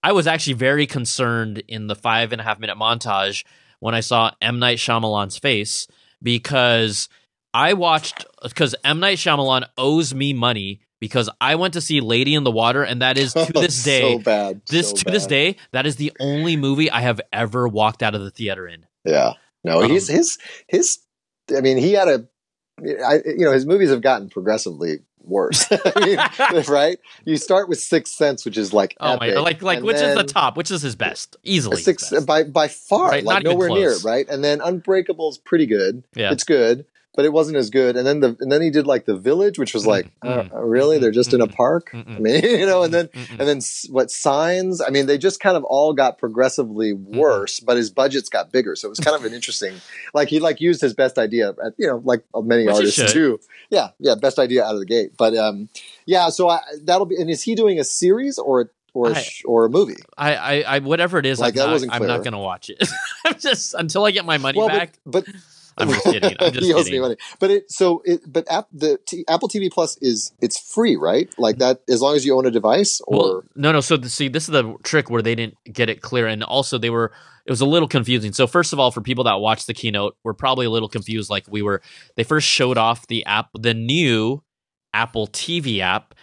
I was actually very concerned in the five and a half minute montage when I saw M Night Shyamalan's face because I watched because M Night Shyamalan owes me money because I went to see Lady in the Water, and that is to this day,
so bad.
This
so
to
bad.
this day, that is the only movie I have ever walked out of the theater in.
Yeah, no, um, he's his his. I mean, he had a, I, you know, his movies have gotten progressively worse. I mean, right? You start with Sixth Sense, which is like
oh
epic,
my, like like which is the top? Which is his best? Easily
six
best.
by by far, right? like Not nowhere near right? And then Unbreakable is pretty good.
Yeah,
it's good but it wasn't as good. And then the and then he did like the village, which was like, mm-hmm. uh, really, they're just in a park. I mean, you know, and then and then what signs? I mean, they just kind of all got progressively worse, but his budgets got bigger, so it was kind of an interesting. Like he like used his best idea, at, you know, like many which artists do. Yeah, yeah, best idea out of the gate. But um, yeah, so I, that'll be. And is he doing a series or? or a, I, or a movie.
I, I, I, whatever it is, like I'm that not, I'm not going to watch it. I'm just until I get my money well, back.
But, but
I'm just kidding. I'm just he owes me money.
But it so it but app, the T, Apple TV Plus is it's free, right? Like that as long as you own a device or well,
no no. So the, see, this is the trick where they didn't get it clear, and also they were it was a little confusing. So first of all, for people that watched the keynote, we're probably a little confused. Like we were, they first showed off the app, the new Apple TV app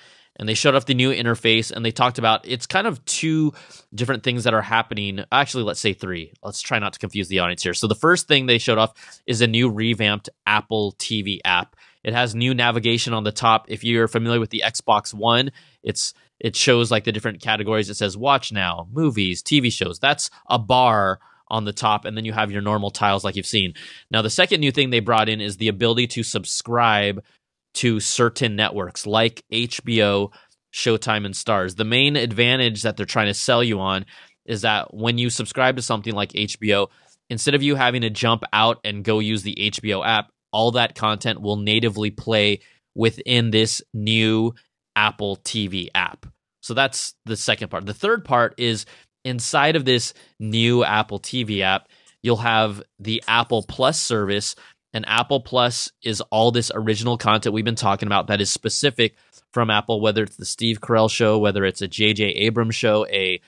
and they showed off the new interface and they talked about it's kind of two different things that are happening. Actually, let's say three. Let's try not to confuse the audience here. So the first thing they showed off is a new revamped Apple TV app. It has new navigation on the top. If you're familiar with the Xbox One, it's it shows like the different categories. It says watch now, movies, TV shows. That's a bar on the top, and then you have your normal tiles like you've seen. Now, the second new thing they brought in is the ability to subscribe to certain networks like HBO, Showtime, and Stars. The main advantage that they're trying to sell you on is that when you subscribe to something like HBO, instead of you having to jump out and go use the HBO app, all that content will natively play within this new Apple TV app. So that's the second part. The third part is inside of this new Apple TV app, you'll have the Apple Plus service, and Apple Plus is all this original content we've been talking about that is specific from Apple, whether it's the Steve Carell show, whether it's a J.J. Abrams show, a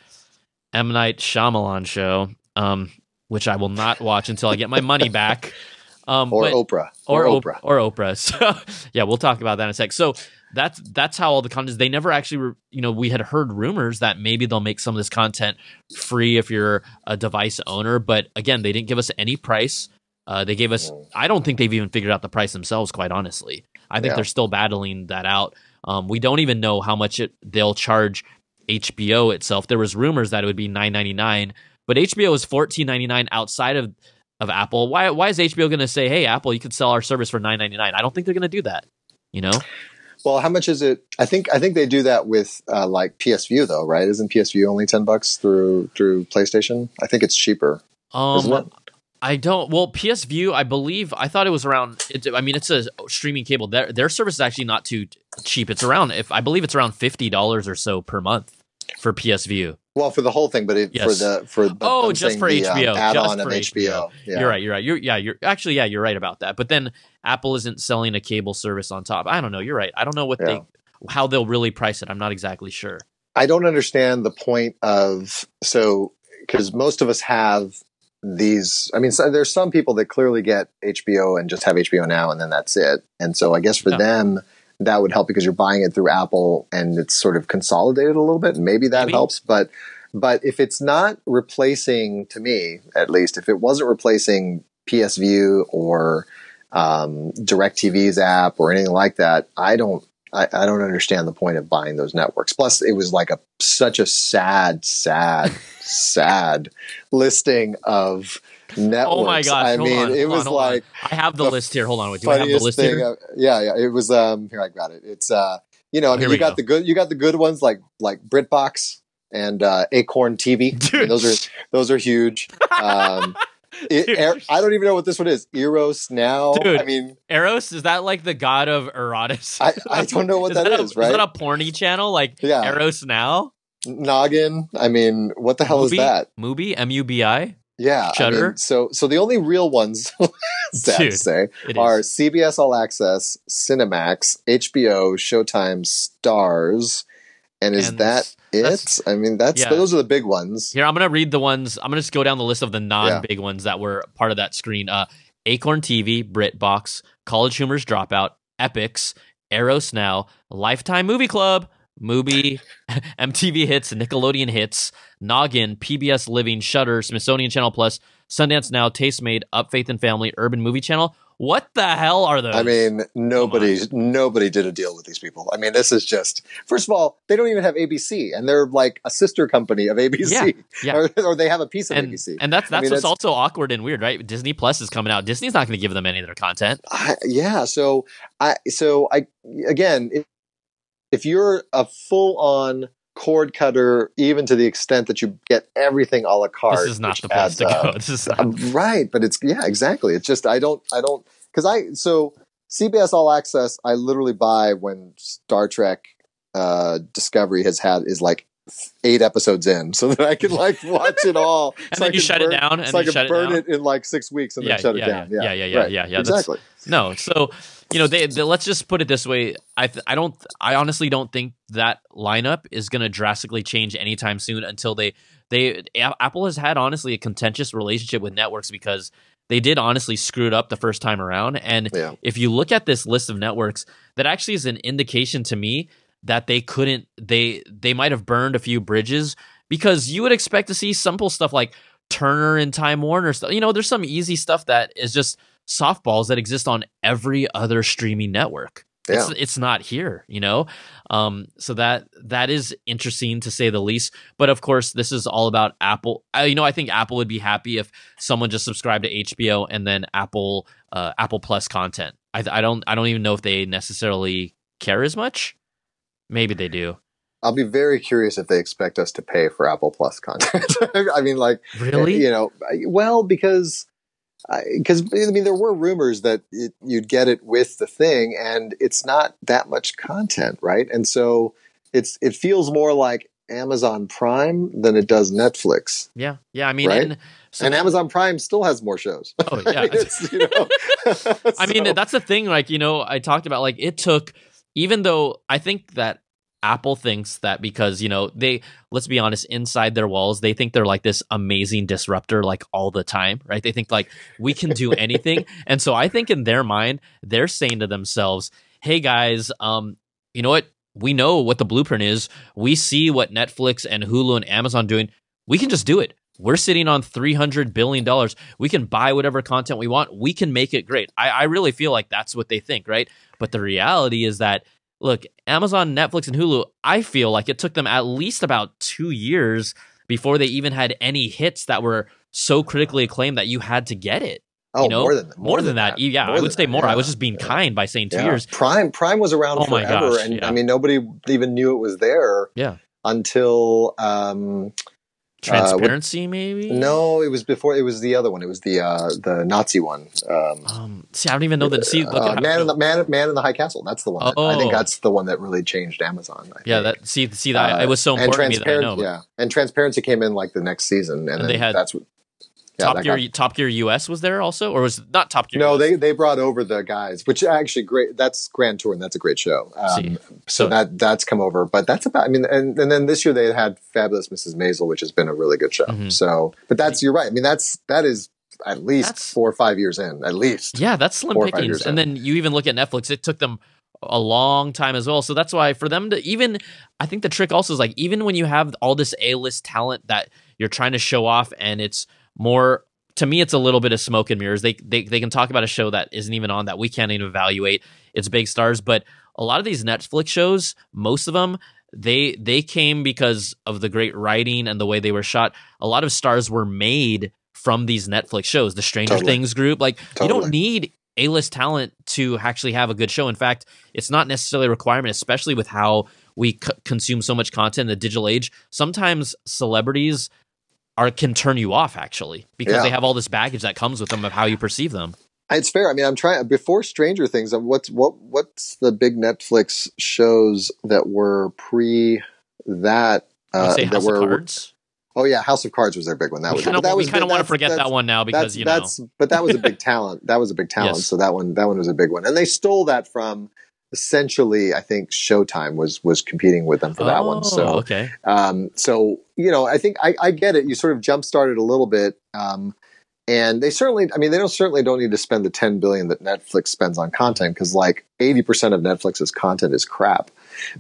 M. Night Shyamalan show, um, which I will not watch until I get my money back.
Um, or but, Oprah.
Or, or Oprah. Or Oprah. So, yeah, we'll talk about that in a sec. So that's that's how all the content. Is. They never actually, were you know, we had heard rumors that maybe they'll make some of this content free if you're a device owner, but again, they didn't give us any price. Uh, they gave us. I don't think they've even figured out the price themselves. Quite honestly, I think yeah. they're still battling that out. Um, we don't even know how much it, they'll charge HBO itself. There was rumors that it would be nine ninety nine, but HBO is fourteen ninety nine outside of of Apple. Why why is HBO going to say, "Hey, Apple, you could sell our service for nine ninety nine? I don't think they're going to do that. You know.
Well, how much is it? I think I think they do that with uh, like PS Vue though, right? Isn't PS Vue only ten bucks through through PlayStation? I think it's cheaper.
Um, I don't. Well, PS Vue, I believe. I thought it was around. It, I mean, it's a streaming cable. Their their service is actually not too cheap. It's around. If I believe it's around fifty dollars or so per month for PS Vue.
Well, for the whole thing, but it, yes. for the for
oh, I'm just for
the,
HBO,
um, add-on
just
for HBO. HBO.
Yeah. You're right. You're right. You're yeah. You're actually yeah. You're right about that. But then Apple isn't selling a cable service on top. I don't know. You're right. I don't know what yeah. they how they'll really price it. I'm not exactly sure.
I don't understand the point of so because most of us have these i mean so there's some people that clearly get hbo and just have hbo now and then that's it. And so i guess for them that would help because you're buying it through apple and it's sort of consolidated a little bit. And maybe that maybe. helps but but if it's not replacing to me at least if it wasn't replacing ps or um, directv's app or anything like that i don't I, I don't understand the point of buying those networks. Plus, it was like a such a sad, sad, sad listing of networks.
Oh my gosh!
I
hold
mean,
on,
it was
on,
like
I have the,
the
list here. Hold on, do I have the list
thing.
here?
uh, yeah, yeah. It was. Um, here I got it. It's uh, you know, I
Oh,
mean,
we
you got
go.
the good, you got the good ones like like BritBox and uh, Acorn TV. I mean, those are those are huge. Um, it, er, I don't even know what this one is. Eros now.
Dude.
I mean,
Eros is that like the god of Erotis?
I, I don't know what
is
that
that
is.
a,
right?
Is that a porny channel like
Yeah.
Eros now?
Noggin. I mean, what the hell
Mubi?
is that?
Mubi, M U B I.
Yeah. I mean, so so the only real ones, sad to say, are
is.
CBS All Access, Cinemax, HBO, Showtime, Stars, and is
And
that it? I mean, that's
yeah.
those are the big ones.
Here, I'm gonna read the ones. I'm gonna just go down the list of the non-big ones that were part of that screen. Uh, Acorn TV, BritBox, College Humor's Dropout, Epix, Eros Now, Lifetime Mubi Club, Movie, MTV Hits, Nickelodeon Hits, Noggin, PBS Living, Shudder, Smithsonian Channel Plus, Sundance Now, Tastemade, Up Faith and Family, Urban Movie Channel. What the hell are those?
I mean, oh nobody nobody did a deal with these people. I mean, this is just first of all, they don't even have ABC, and they're like a sister company of ABC,
yeah.
Or, or they have a piece of
and,
ABC.
and that's
I
that's
mean,
what's
that's-
also awkward and weird, right? Disney Plus is coming out. Disney's not going to give them any of their content.
I, yeah. So I so I again, if, if you're a full on cord cutter, even to the extent that you get everything a la carte,
this is not the place
adds
to go. This is
Um, right, but it's yeah, exactly. It's just I don't I don't because I so CBS All Access I literally buy when Star Trek uh Discovery has had is like eight episodes in so that I can like watch it all.
And
so
then
I
you shut it down, and
so I
then
can
it
burn
down.
it in like six weeks and
Yeah,
then shut
yeah,
it down.
yeah,
Yeah,
yeah, yeah,
right.
yeah, yeah. That's-
Exactly.
no. So you know, they, they let's just put it this way. I th- I don't I honestly don't think that lineup is going to drastically change anytime soon until they they Apple has had honestly a contentious relationship with networks because they did honestly screw it up the first time around and
Yeah.
if you look at this list of networks that actually is an indication to me that they couldn't they they might have burned a few bridges because you would expect to see simple stuff like Turner and Time Warner stuff. You know, there's some easy stuff that is just softballs that exist on every other streaming network. It's, it's not here, you know. Um, so that that is interesting to say the least. But of course, this is all about Apple. I, you know, I think Apple would be happy if someone just subscribed to HBO and then Apple uh, Apple Plus content. I, I don't I don't even know if they necessarily care as much. Maybe they do.
I'll be very curious if they expect us to pay for Apple Plus content. I mean, like,
Really?
you know, well, because because I, mean, there were rumors that it, you'd get it with the thing, and it's not that much content, right? And so it's it feels more like Amazon Prime than it does Netflix,
Yeah, yeah. I mean,
Right?
and, so
and Amazon Prime still has more shows.
Oh yeah.
Know,
I mean, that's the thing. Like, you know, I talked about like it took, even though I think that Apple thinks that because, you know, they, let's be honest, inside their walls, they think they're like this amazing disruptor like all the time, right? They think like we can do anything. and so I think in their mind, they're saying to themselves, hey guys, um, you know what? We know what the blueprint is. We see what Netflix and Hulu and Amazon doing. We can just do it. We're sitting on $300 billion. We can buy whatever content we want. We can make it great. I, I really feel like that's what they think, right? But the reality is that, look, Amazon, Netflix, and Hulu, I feel like it took them at least about two years before they even had any hits that were so critically acclaimed that you had to get it.
oh,
you know?
more than
More, than, that. Yeah,
More
I would say
that,
more. I was just being
Yeah.
kind by saying two
Yeah.
years.
Prime Prime was around
Oh
forever,
gosh,
and
yeah.
I mean nobody even knew it was there.
Yeah.
Until um,
Transparency, maybe?
no, it was before. It was the other one. It was the uh, the Nazi one. Um,
Um, see, I don't even know that. See, look
uh,
at
man in the man, man in the High Castle. That's the one. that- I think
Oh.
that's the one that really changed Amazon. I
yeah,
think.
that see, see that
Uh,
it was so important to me that I
transparent.
know.
Yeah, and transparency came in like the next season, and,
And they had
that's what. Yeah,
Top Gear,
got-
Top Gear US was there also, or was not Top Gear?
no,
US?
they they brought over the guys, which actually great. That's Grand Tour, and that's a great show. Um, so
So-
that that's come over, but that's about. I mean, and, and then this year they had Fabulous Mrs. Maisel, which has been a really good show.
Mhm.
So, but that's you're right. I mean, that's that is at least
That's-
four or five years in, at least.
Yeah, that's slim pickings. And
in.
then you even look at Netflix; it took them a long time as well. So that's why for them to even, I think the trick also is like even when you have all this A list talent that you're trying to show off, and it's more. To me, it's a little bit of smoke and mirrors. They, they they can talk about a show that isn't even on that we can't even evaluate. It's big stars, but a lot of these Netflix shows, most of them, they they came because of the great writing and the way they were shot. A lot of stars were made from these Netflix shows. The Stranger totally. Things group, like totally. you don't need A-list talent to actually have a good show. In fact, it's not necessarily a requirement, especially with how we c- consume so much content in the digital age. Sometimes celebrities are can turn you off actually because yeah. they have all this baggage that comes with them of how you perceive them.
It's fair. I mean, I'm trying before Stranger Things. What's what what's the big Netflix shows that were pre that?
Uh, that were Cards?
Oh yeah, House of Cards was their big one. That we was. Kinda, that
we kind of want to forget that one now because you know. That's,
but that was a big talent. That was a big talent. Yes. So that one that one was a big one, and they stole that from essentially, I think Showtime was was competing with them for that
oh,
one. So
okay,
um, so you know, I think I, I get it. You sort of jump started a little bit. Um, and they certainly i mean they don't certainly don't need to spend the 10 billion that netflix spends on content because like 80% of netflix's content is crap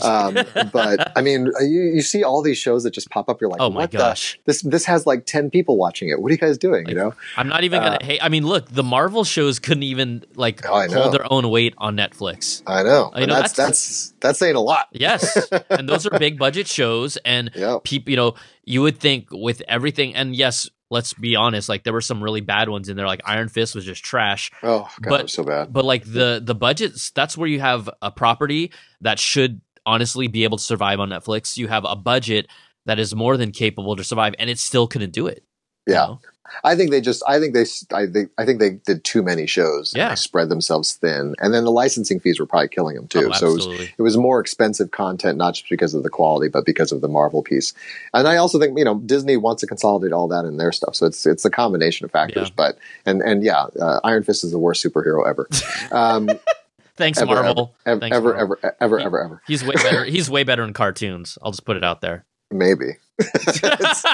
um, but i mean you, you see all these shows that just pop up you're like
oh my gosh
the? this this has like 10 people watching it. What are you guys doing like, you know?
I'm not even gonna uh, hey i mean look the marvel shows couldn't even like oh, hold their own weight on netflix.
I know. You know that's, that's that's that's saying a lot.
Yes. And those are big budget shows and yep. people you know you would think with everything and yes let's be honest, like there were some really bad ones in there. Like Iron Fist was just trash.
Oh god, but, so bad.
But like the the budgets, that's where you have a property that should honestly be able to survive on Netflix. You have a budget that is more than capable to survive, and it still couldn't do it.
Yeah. You know? I think they just, I think they, I think, I think they did too many shows.
Yeah.
Spread themselves thin. And then the licensing fees were probably killing them too.
Oh,
so it was, it was more expensive content, not just because of the quality, but because of the Marvel piece. And I also think, you know, Disney wants to consolidate all that in their stuff. So it's, it's a combination of factors. Yeah. But, and, and yeah, uh, Iron Fist is the worst superhero ever. Um,
Thanks, ever, Marvel.
Ever,
Thanks,
ever, Marvel. ever, ever, he, ever, ever.
He's way better. He's way better in cartoons. I'll just put it out there.
Maybe.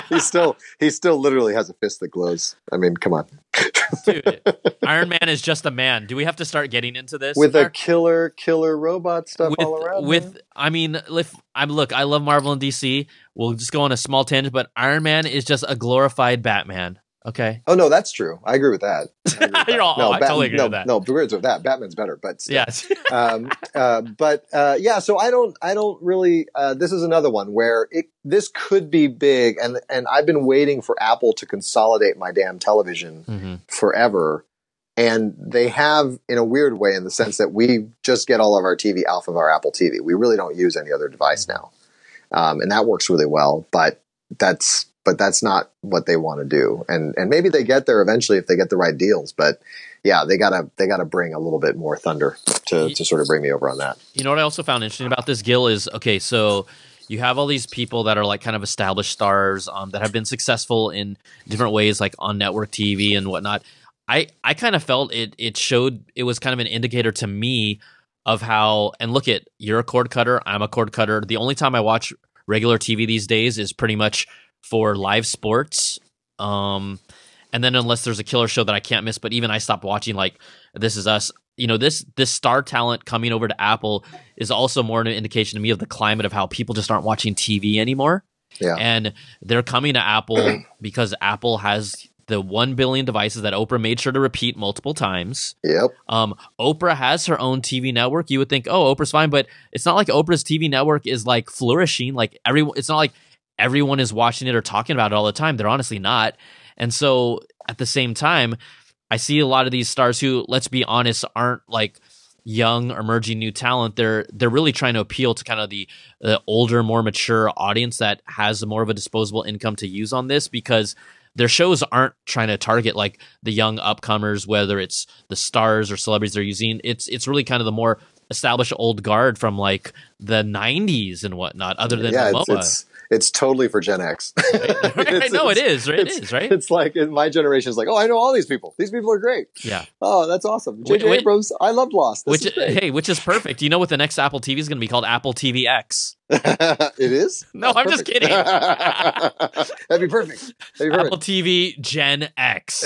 He still he still literally has a fist that glows. I mean, come on.
Dude, Iron Man is just a man. Do we have to start getting into this?
With a killer killer robot stuff
with,
all around.
With man? I mean, if I'm look, I love Marvel and DC. We'll just go on a small tangent, but Iron Man is just a glorified Batman. Okay.
Oh no, that's true. I agree with that. Agree with
that. all, no, oh, I totally agree
no,
with that.
No, agree with that. Batman's better, but
still. yes.
um, uh, but uh, yeah, so I don't, I don't really. Uh, this is another one where it, this could be big, and and I've been waiting for Apple to consolidate my damn television mm-hmm. forever, and they have in a weird way, in the sense that we just get all of our TV off of our Apple TV. We really don't use any other device mm-hmm. now, um, and that works really well. But that's but that's not what they want to do. And and maybe they get there eventually if they get the right deals. But yeah, they gotta they gotta bring a little bit more thunder to to sort of bring me over on that.
You know what I also found interesting about this Gil is okay, so you have all these people that are like kind of established stars um, that have been successful in different ways, like on network TV and whatnot. I I kind of felt it it showed it was kind of an indicator to me of how and look at you're a cord cutter, I'm a cord cutter. The only time I watch regular TV these days is pretty much for live sports. Um, and then unless there's a killer show that I can't miss, but even I stopped watching like This Is Us. You know, this this star talent coming over to Apple is also more an indication to me of the climate of how people just aren't watching TV anymore.
Yeah.
And they're coming to Apple because Apple has the 1 billion devices that Oprah made sure to repeat multiple times.
Yep.
Um, Oprah has her own TV network. You would think, oh, Oprah's fine, but it's not like Oprah's TV network is like flourishing. Like everyone, it's not like everyone is watching it or talking about it all the time. They're honestly not. And so at the same time, I see a lot of these stars who, let's be honest, aren't like young emerging new talent. They're they're really trying to appeal to kind of the, the older, more mature audience that has more of a disposable income to use on this because their shows aren't trying to target like the young upcomers, whether it's the stars or celebrities they're using. It's it's really kind of the more established old guard from like the 90s and whatnot other than
yeah, It's, it's, it's totally for Gen X.
I know it is, right? It is, right?
It's like my generation is like, oh, I know all these people. These people are great.
Yeah.
Oh, that's awesome. J.J. Abrams, I loved Lost.
This which, hey, which is perfect. You know what the next Apple TV is going to be called? Apple TV X.
it is?
No, I'm just kidding.
That'd be perfect. That'd be perfect.
Apple TV Gen X.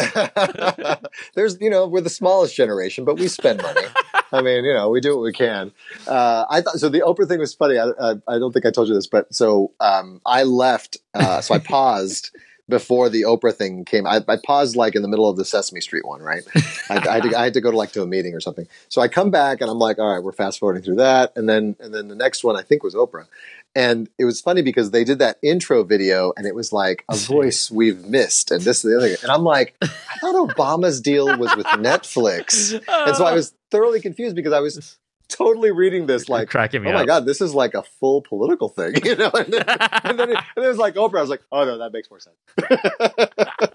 There's, you know, we're the smallest generation, but we spend money. I mean, you know, we do what we can. Uh, I thought so. The Oprah thing was funny. I, I, I, don't think I told you this, but so um, I left. Uh, so I paused before the Oprah thing came. I, I, paused like in the middle of the Sesame Street one, right? I, I, had to, I, had to, go to like to a meeting or something. So I come back and I'm like, all right, we're fast forwarding through that, and then and then the next one I think was Oprah, and it was funny because they did that intro video and it was like a voice we've missed and this is the other thing. and i'm like i thought obama's deal was with netflix and so i uh. was thoroughly confused because i was totally reading this like cracking me oh my god this is like a full political thing you know? And then, and then, it, and then it was like oprah. I was like oh no that makes more sense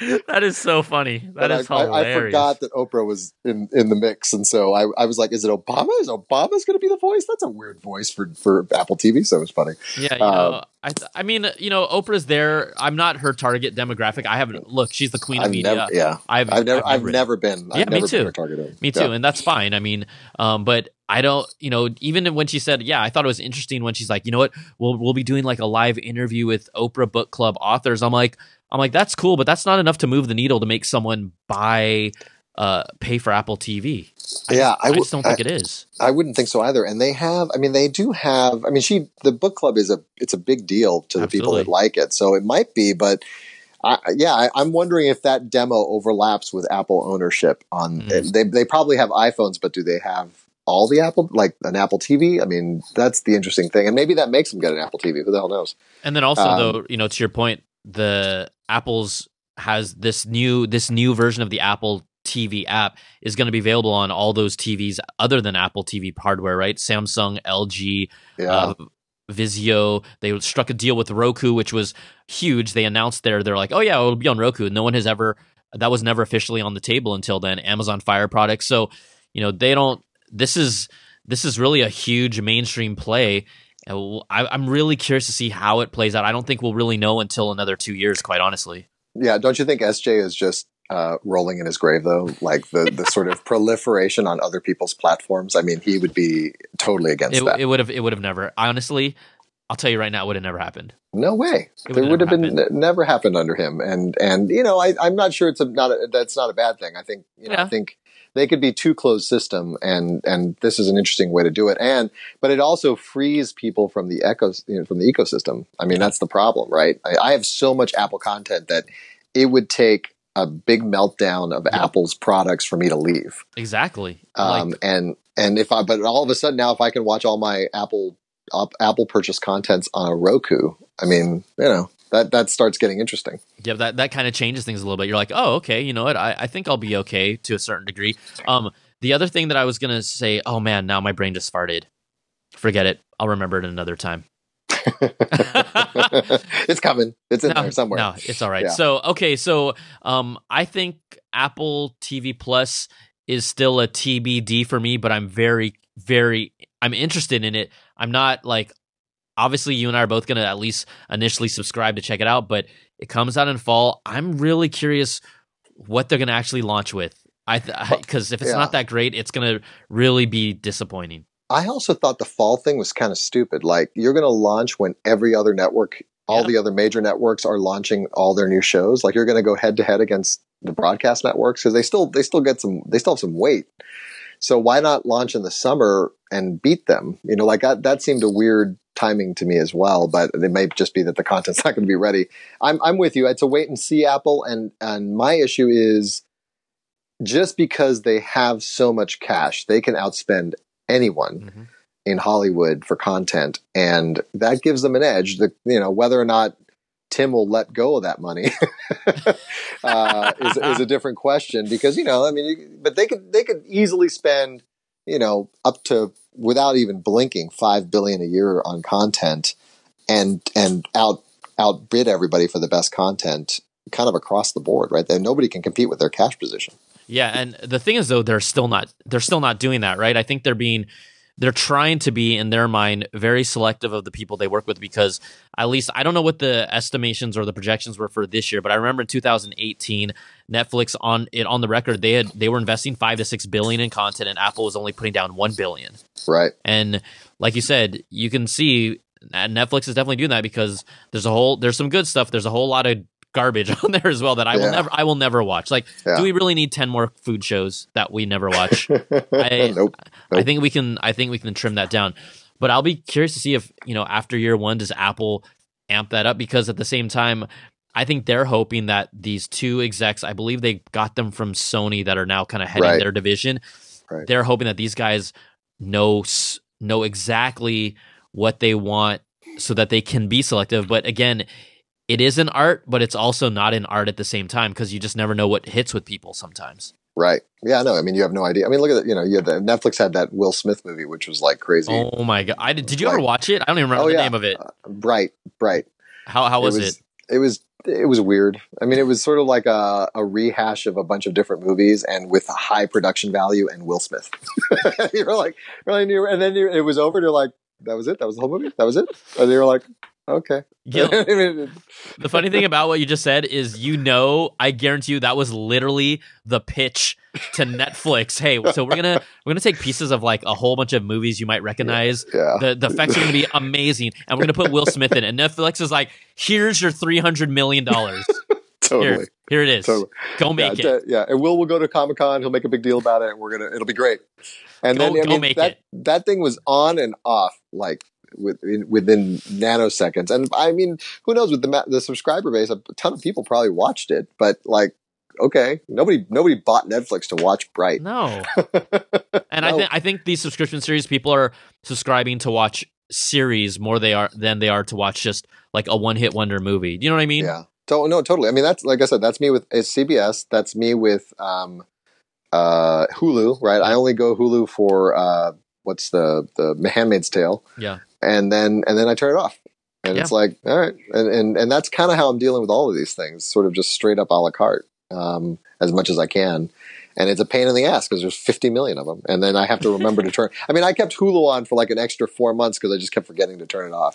that is so funny. That is I, hilarious.
I, I, forgot that Oprah was in, in the mix, and so I, I was like, "Is it Obama? Is Obama's going to be the voice? That's a weird voice for for Apple TV." So it was funny.
Yeah, you um, know, I th- I mean, you know, Oprah's there. I'm not her target demographic. I haven't look. She's the queen of
I've
media.
Never, yeah, I've, I've never I've, I've never been.
Yeah,
me
too. Me too,
yeah.
and that's fine. I mean, um, but I don't, you know, even when she said, yeah, I thought it was interesting when she's like, you know what, we'll we'll be doing like a live interview with Oprah Book Club authors. I'm like, I'm like, that's cool, but that's not enough to move the needle to make someone buy, uh, pay for Apple TV. I
yeah,
just, I, w- I just don't think it is.
I wouldn't think so either. And they have, I mean, they do have. I mean, she, the book club is a, it's a big deal to the Absolutely. people that like it. So it might be, but. I, yeah, I, am wondering if that demo overlaps with Apple ownership on. Mm. They they probably have iPhones, but do they have all the Apple, like an Apple TV? I mean, that's the interesting thing, and maybe that makes them get an Apple TV. Who the hell knows?
And then also, um, though, you know, to your point, the Apple's has this new this new version of the Apple TV app is going to be available on all those TVs other than Apple TV hardware, right? Samsung, LG, yeah. uh, Vizio. They struck a deal with Roku, which was huge. They announced there, they're like, oh yeah, it'll be on Roku. No one has ever that was never officially on the table until then. Amazon Fire products. So you know they don't. This is this is really a huge mainstream play I, am really curious to see how it plays out. I don't think we'll really know until another two years, quite honestly.
Yeah, don't you think SJ is just uh, rolling in his grave though? Like the the sort of proliferation on other people's platforms. I mean, he would be totally against
it,
that.
It would have. It would have never. Honestly, I'll tell you right now, it would have never happened.
No way. It there would have been happened. never happened under him. And and you know, I, I'm not sure it's a, not a, that's not a bad thing. I think you know, yeah. I think they could be too closed system and and this is an interesting way to do it. And but it also frees people from the echo you know, from the ecosystem. I mean that's the problem right? I, I, have so much apple content that it would take a big meltdown of yep. apple's products for me to leave.
Exactly.
Um, like, and and if i but all of a sudden now if i can watch all my apple apple purchase contents on a roku i mean you know that that starts getting interesting.
Yeah, that that kind of changes things a little bit. You're like, oh, okay, you know what? I, I think I'll be okay to a certain degree. Um, the other thing that I was gonna say, oh man, now my brain just farted. Forget it. I'll remember it another time.
it's coming. It's in no, there somewhere.
No, it's all right. Yeah. So okay, so um, I think Apple TV Plus is still a TBD for me, but I'm very, very, I'm interested in it. I'm not like obviously you and I are both going to at least initially subscribe to check it out, but it comes out in fall. I'm really curious what they're going to actually launch with. I because if it's yeah. not that great, it's going to really be disappointing.
I also thought the fall thing was kind of stupid. Like you're going to launch when every other network, all yeah. the other major networks are launching all their new shows. Like you're going to go head to head against the broadcast networks because they still they still get some they still have some weight. So why not launch in the summer and beat them? You know, like that, that seemed a weird timing to me as well, but it may just be that the content's not going to be ready. I'm, I'm with you. It's a wait and see Apple. And, and my issue is just because they have so much cash, they can outspend anyone. Mm-hmm. In Hollywood for content, and that gives them an edge. The, you know whether or not Tim will let go of that money uh, is, is a different question because you know I mean but they could they could easily spend you know up to without even blinking, five billion a year on content, and and out outbid everybody for the best content, kind of across the board, right? That nobody can compete with their cash position.
Yeah, and the thing is, though, they're still not they're still not doing that, right? I think they're being they're trying to be in their mind very selective of the people they work with because at least I don't know what the estimations or the projections were for this year, but I remember in 2018 Netflix on it on the record they had they were investing 5 to 6 billion in content and Apple was only putting down 1 billion.
Right.
And like you said, you can see Netflix is definitely doing that because there's a whole there's some good stuff, there's a whole lot of garbage on there as well that I yeah. will never I will never watch. Like, yeah. do we really need ten more food shows that we never watch? I, nope. I think we can I think we can trim that down. But I'll be curious to see if, you know, after year one, does Apple amp that up? Because at the same time, I think they're hoping that these two execs, I believe they got them from Sony that are now kind of heading
Right.
their division.
Right.
They're hoping that these guys know know exactly what they want so that they can be selective. But again, it is an art, but it's also not an art at the same time because you just never know what hits with people sometimes.
Right. Yeah, no, I mean, you have no idea. I mean, look at it. You know, you had the, Netflix had that Will Smith movie, which was like crazy.
Oh my god! I did, did you ever watch it? I don't even remember
Oh,
the
yeah.
name of it.
Uh, bright, bright.
How how was it?
was, It was it was weird. I mean, it was sort of like a, a rehash of a bunch of different movies, and with a high production value and Will Smith. you were like, really, you and then you, it was over. And you're like, that was it. That was the whole movie. That was it. And you were like, okay.
Gil, the funny thing about what you just said is, you know, I guarantee you that was literally the pitch to Netflix. Hey, so we're gonna we're gonna take pieces of like a whole bunch of movies you might recognize.
yeah.
The the effects are gonna be amazing, and we're gonna put Will Smith in. it. And Netflix is like, here's your three hundred million dollars.
totally.
Here, here it is.
Totally.
Go make
yeah,
it.
yeah, and Will will go to Comic Con. He'll make a big deal about it, and we're gonna. It'll be great. And
Go-
then I
go
mean,
make
that
it.
that thing was on and off like within, within nanoseconds. And I mean, who knows with the ma- the subscriber base? A ton of people probably watched it, but like, okay, nobody nobody bought Netflix to watch Bright.
No, and I think I think these subscription series people are subscribing to watch series more they are than they are to watch just like a one hit wonder movie. You know what I mean?
Yeah. To- no, totally. I mean, that's like I said, that's me with it's CBS. That's me with um, uh, Hulu. Right. I only go Hulu for uh, what's the the Handmaid's Tale.
Yeah.
And then and then I turn it off. And
Yeah.
it's like, all right, and and, and that's kind of how I'm dealing with all of these things, sort of just straight up a la carte, um, as much as I can. And it's a pain in the ass because there's 50 million of them, and then I have to remember to turn. I mean, I kept Hulu on for like an extra four months because I just kept forgetting to turn it off.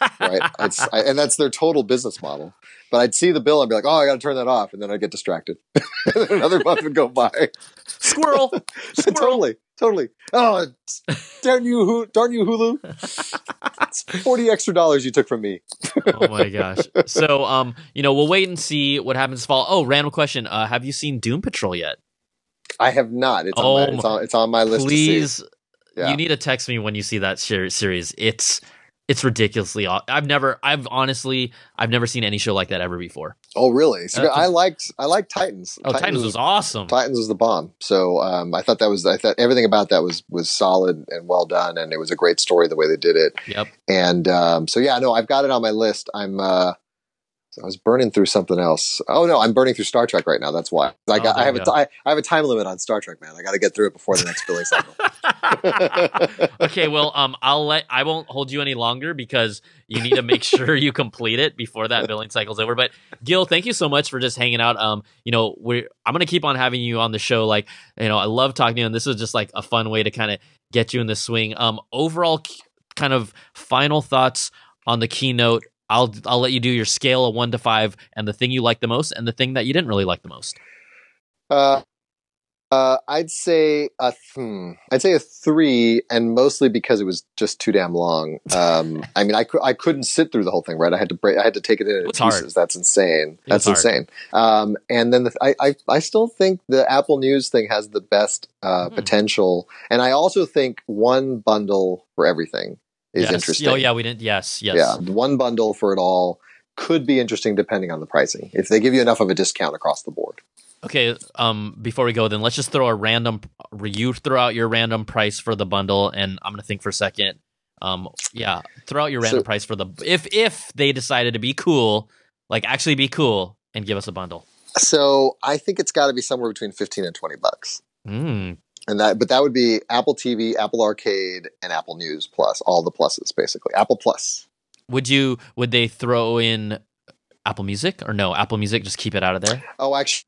right, it's, I, and that's their total business model. But I'd see the bill and be like, oh, I got to turn that off, and then I'd get distracted. another month would go by.
Squirrel. Squirrel.
totally, totally. Oh, darn you, darn you, Hulu! It's Forty extra dollars you took from me.
oh my gosh. So um, you know, we'll wait and see what happens fall. Oh, random question. Uh, have you seen Doom Patrol yet?
I have not. It's,
Oh
on, my, it's, on, it's on my list. To
Please,
see. Yeah.
you need to text me when you see that ser- series. It's it's ridiculously. I've never. I've honestly. I've never seen any show like that ever before.
Oh, really? So
Uh,
I liked. I liked Titans.
Oh, Titans, was awesome.
Titans was the bomb. So um, I thought that was. I thought everything about that was was solid and well done, and it was a great story the way they did it.
Yep.
And um, so yeah, no, I've got it on my list. I'm. Uh, I was burning through something else. Oh no, I'm burning through Star Trek right now. That's why. I, got,
Oh,
I have
there
a
you
t- I, I have a time limit on Star Trek, man. I got to get through it before the next billing cycle.
okay, well, um, I'll let I won't hold you any longer because you need to make sure you complete it before that billing cycle's over. But Gil, thank you so much for just hanging out. Um, you know, we're I'm gonna keep on having you on the show. Like, you know, I love talking to you, and this is just like a fun way to kind of get you in the swing. Um, overall, kind of final thoughts on the keynote. I'll I'll let you do your scale of one to five, and the thing you like the most, and the thing that you didn't really like the most.
Uh, uh, I'd say a hmm, I'd say a three, and mostly because it was just too damn long. Um, I mean, I cou- I couldn't sit through the whole thing, right? I had to break. I had to take it in
was hard.
pieces. That's insane. That's insane. Um, and then the, I, I I still think the Apple News thing has the best uh,
Hmm.
potential, and I also think one bundle for everything is
yes.
interesting.
Oh yeah, we didn't. Yes, yes.
Yeah, one bundle for it all could be interesting depending on the pricing. If they give you enough of a discount across the board.
Okay, um, before we go, then let's just throw a random. You throw out your random price for the bundle, and I'm gonna think for a second. Um, yeah, throw out your random
So-
price for the if if they decided to be cool, like actually be cool and give us a bundle.
So I think it's got to be somewhere between fifteen and twenty bucks.
Mm,
and that but that would be apple tv apple arcade and apple news plus all the pluses basically apple plus
would you? Would they throw in Apple Music or no? Apple Music, just keep it out of there.
oh actually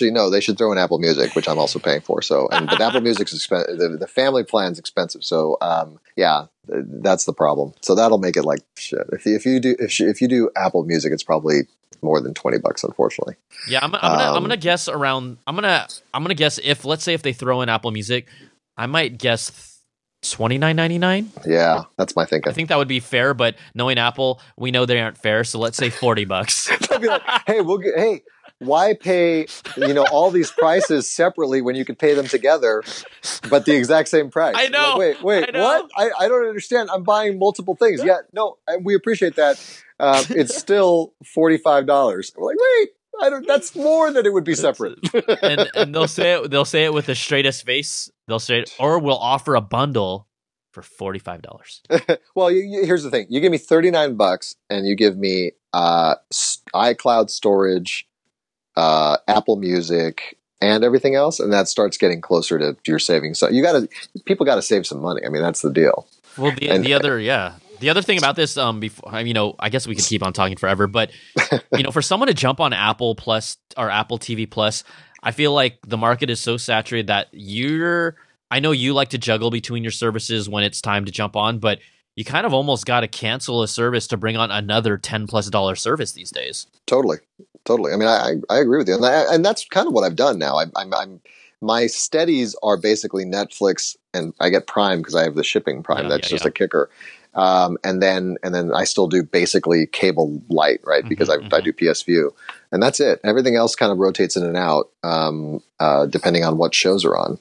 no they should throw in apple music which i'm also paying for so and but apple music's expensive the, the family plan's expensive so um yeah th- that's the problem so that'll make it like shit if you, if you do if you, if you do apple music it's probably more than 20 bucks unfortunately
Yeah, I'm, I'm gonna I'm
Um,
gonna guess around. I'm gonna I'm gonna guess if let's say if they throw in Apple Music, I might guess twenty nine ninety nine.
yeah that's my thinking
I think that would be fair, but knowing Apple, we know they aren't fair. So let's say forty bucks.
They'll be like, hey, we'll get, hey, why pay you know all these prices separately when you could pay them together, but the exact same price?
I know,
Like, wait, wait,
I know.
what? I, I don't understand. I'm buying multiple things. Yeah, no, and we appreciate that. uh, it's still forty five dollars. We're like, wait, I don't. That's more than it would be separate.
and and they'll say it. They'll say it with the straightest face. They'll say, it, or we'll offer a bundle for forty five dollars.
well, you, you, here's the thing: you give me thirty nine bucks, and you give me uh, iCloud storage, uh, Apple Music, and everything else, and that starts getting closer to your savings. So you got to people got to save some money. I mean, that's the deal.
Well, the and, the other yeah, the other thing about this, um, before you know, I guess we could keep on talking forever, but you know, for someone to jump on Apple Plus or Apple TV Plus, I feel like the market is so saturated that you're. I know you like to juggle between your services when it's time to jump on, but you kind of almost got to cancel a service to bring on another ten plus dollar service these days.
Totally, totally. I mean, I I agree with you, and, I, and that's kind of what I've done now. I, I'm, I'm my steadies are basically Netflix, and I get Prime because I have the shipping Prime. Yeah, that's yeah, just yeah. a kicker. Um, and then and then I still do basically cable light, right? Mm-hmm, because mm-hmm, I, I, do PS Vue, and that's it. Everything else kind of rotates in and out um, uh, depending on what shows are on.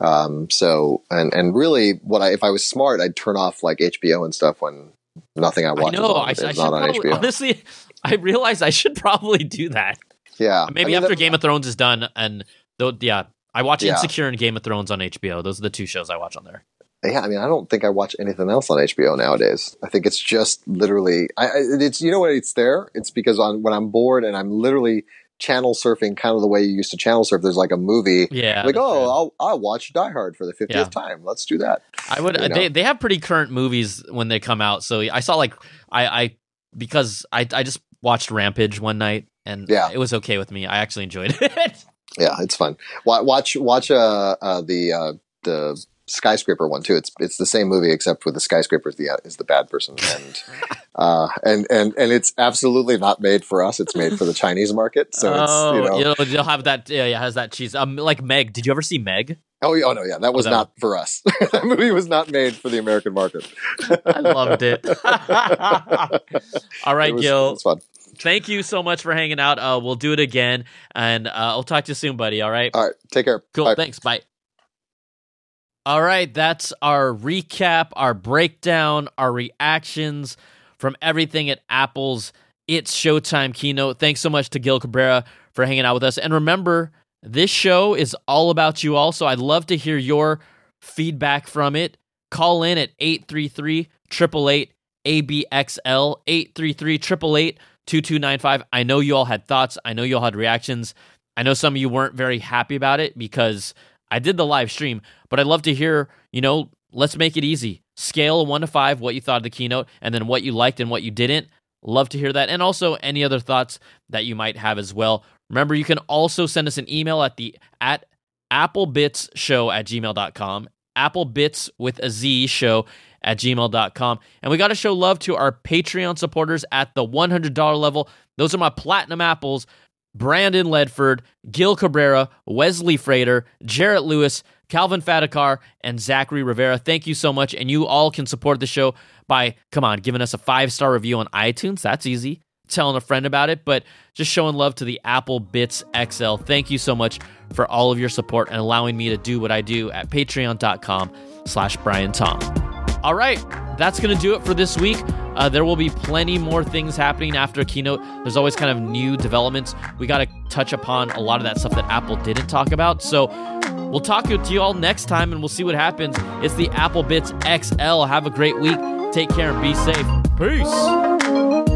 Um, so and and really, what I if I was smart, I'd turn off like HBO and stuff when nothing I watch I know, is, on, I, is I not
on
HBO.
Honestly, I realize I should probably do that.
Yeah,
maybe I mean, after Game of Thrones is done, and though, yeah, I watch yeah. Insecure and Game of Thrones on HBO. Those are the two shows I watch on there
yeah, I mean, I don't think I watch anything else on HBO nowadays. I think it's just literally, I, it's you know what? It's there. It's because on when I'm bored and I'm literally channel surfing, kind of the way you used to channel surf. There's like a movie,
yeah,
like oh, I'll I'll watch Die Hard for the fiftieth yeah. time. Let's do that.
I would. You uh, know? They they have pretty current movies when they come out. So I saw like I I because I I just watched Rampage one night and yeah. it was okay with me. I actually enjoyed it.
yeah, it's fun. Watch watch uh, uh the uh the skyscraper one too. It's it's the same movie except with the skyscraper is the is the bad person, and uh, and and and it's absolutely not made for us. It's made for the Chinese market. So oh, it's you
know you'll, have that yeah, yeah has that cheese. Um, like Meg. Did you ever see Meg?
Oh, oh no, yeah, that was oh, not for us. that movie was not made for the American market.
I loved it. All right,
it was,
Gil.
It's fun.
Thank you so much for hanging out. Uh, we'll do it again, and uh, I'll talk to you soon, buddy. All right.
All right. Take care.
Cool. Bye. Thanks. Bye. All right, that's our recap, our breakdown, our reactions from everything at Apple's It's Showtime keynote. Thanks so much to Gil Cabrera for hanging out with us. And remember, this show is all about you all, so I'd love to hear your feedback from it. Call in at 833 888 ABXL 833 888 2295. I know you all had thoughts. I know you all had reactions. I know some of you weren't very happy about it because I did the live stream, but I'd love to hear, you know, let's make it easy. Scale one to five, what you thought of the keynote, and then what you liked and what you didn't. Love to hear that. And also any other thoughts that you might have as well. Remember, you can also send us an email at the at applebitzshow at gmail.com. Applebitz with a Z show at gmail.com. And we got to show love to our Patreon supporters at the $100 level. Those are my platinum apples Brandon Ledford, Gil Cabrera, Wesley Frater, Jarrett Lewis, Calvin Fadakar, and Zachary Rivera. Thank you so much. And you all can support the show by, come on, giving us a five star review on iTunes. That's easy. Telling a friend about it, but just showing love to the Apple Bitz XL. Thank you so much for all of your support and allowing me to do what I do at patreon.com slash Brian Tong. All right, that's going to do it for this week. Uh, there will be plenty more things happening after a keynote. There's always kind of new developments. We got to touch upon a lot of that stuff that Apple didn't talk about. So we'll talk to you all next time and we'll see what happens. It's the Apple Bitz XL. Have a great week. Take care and be safe. Peace.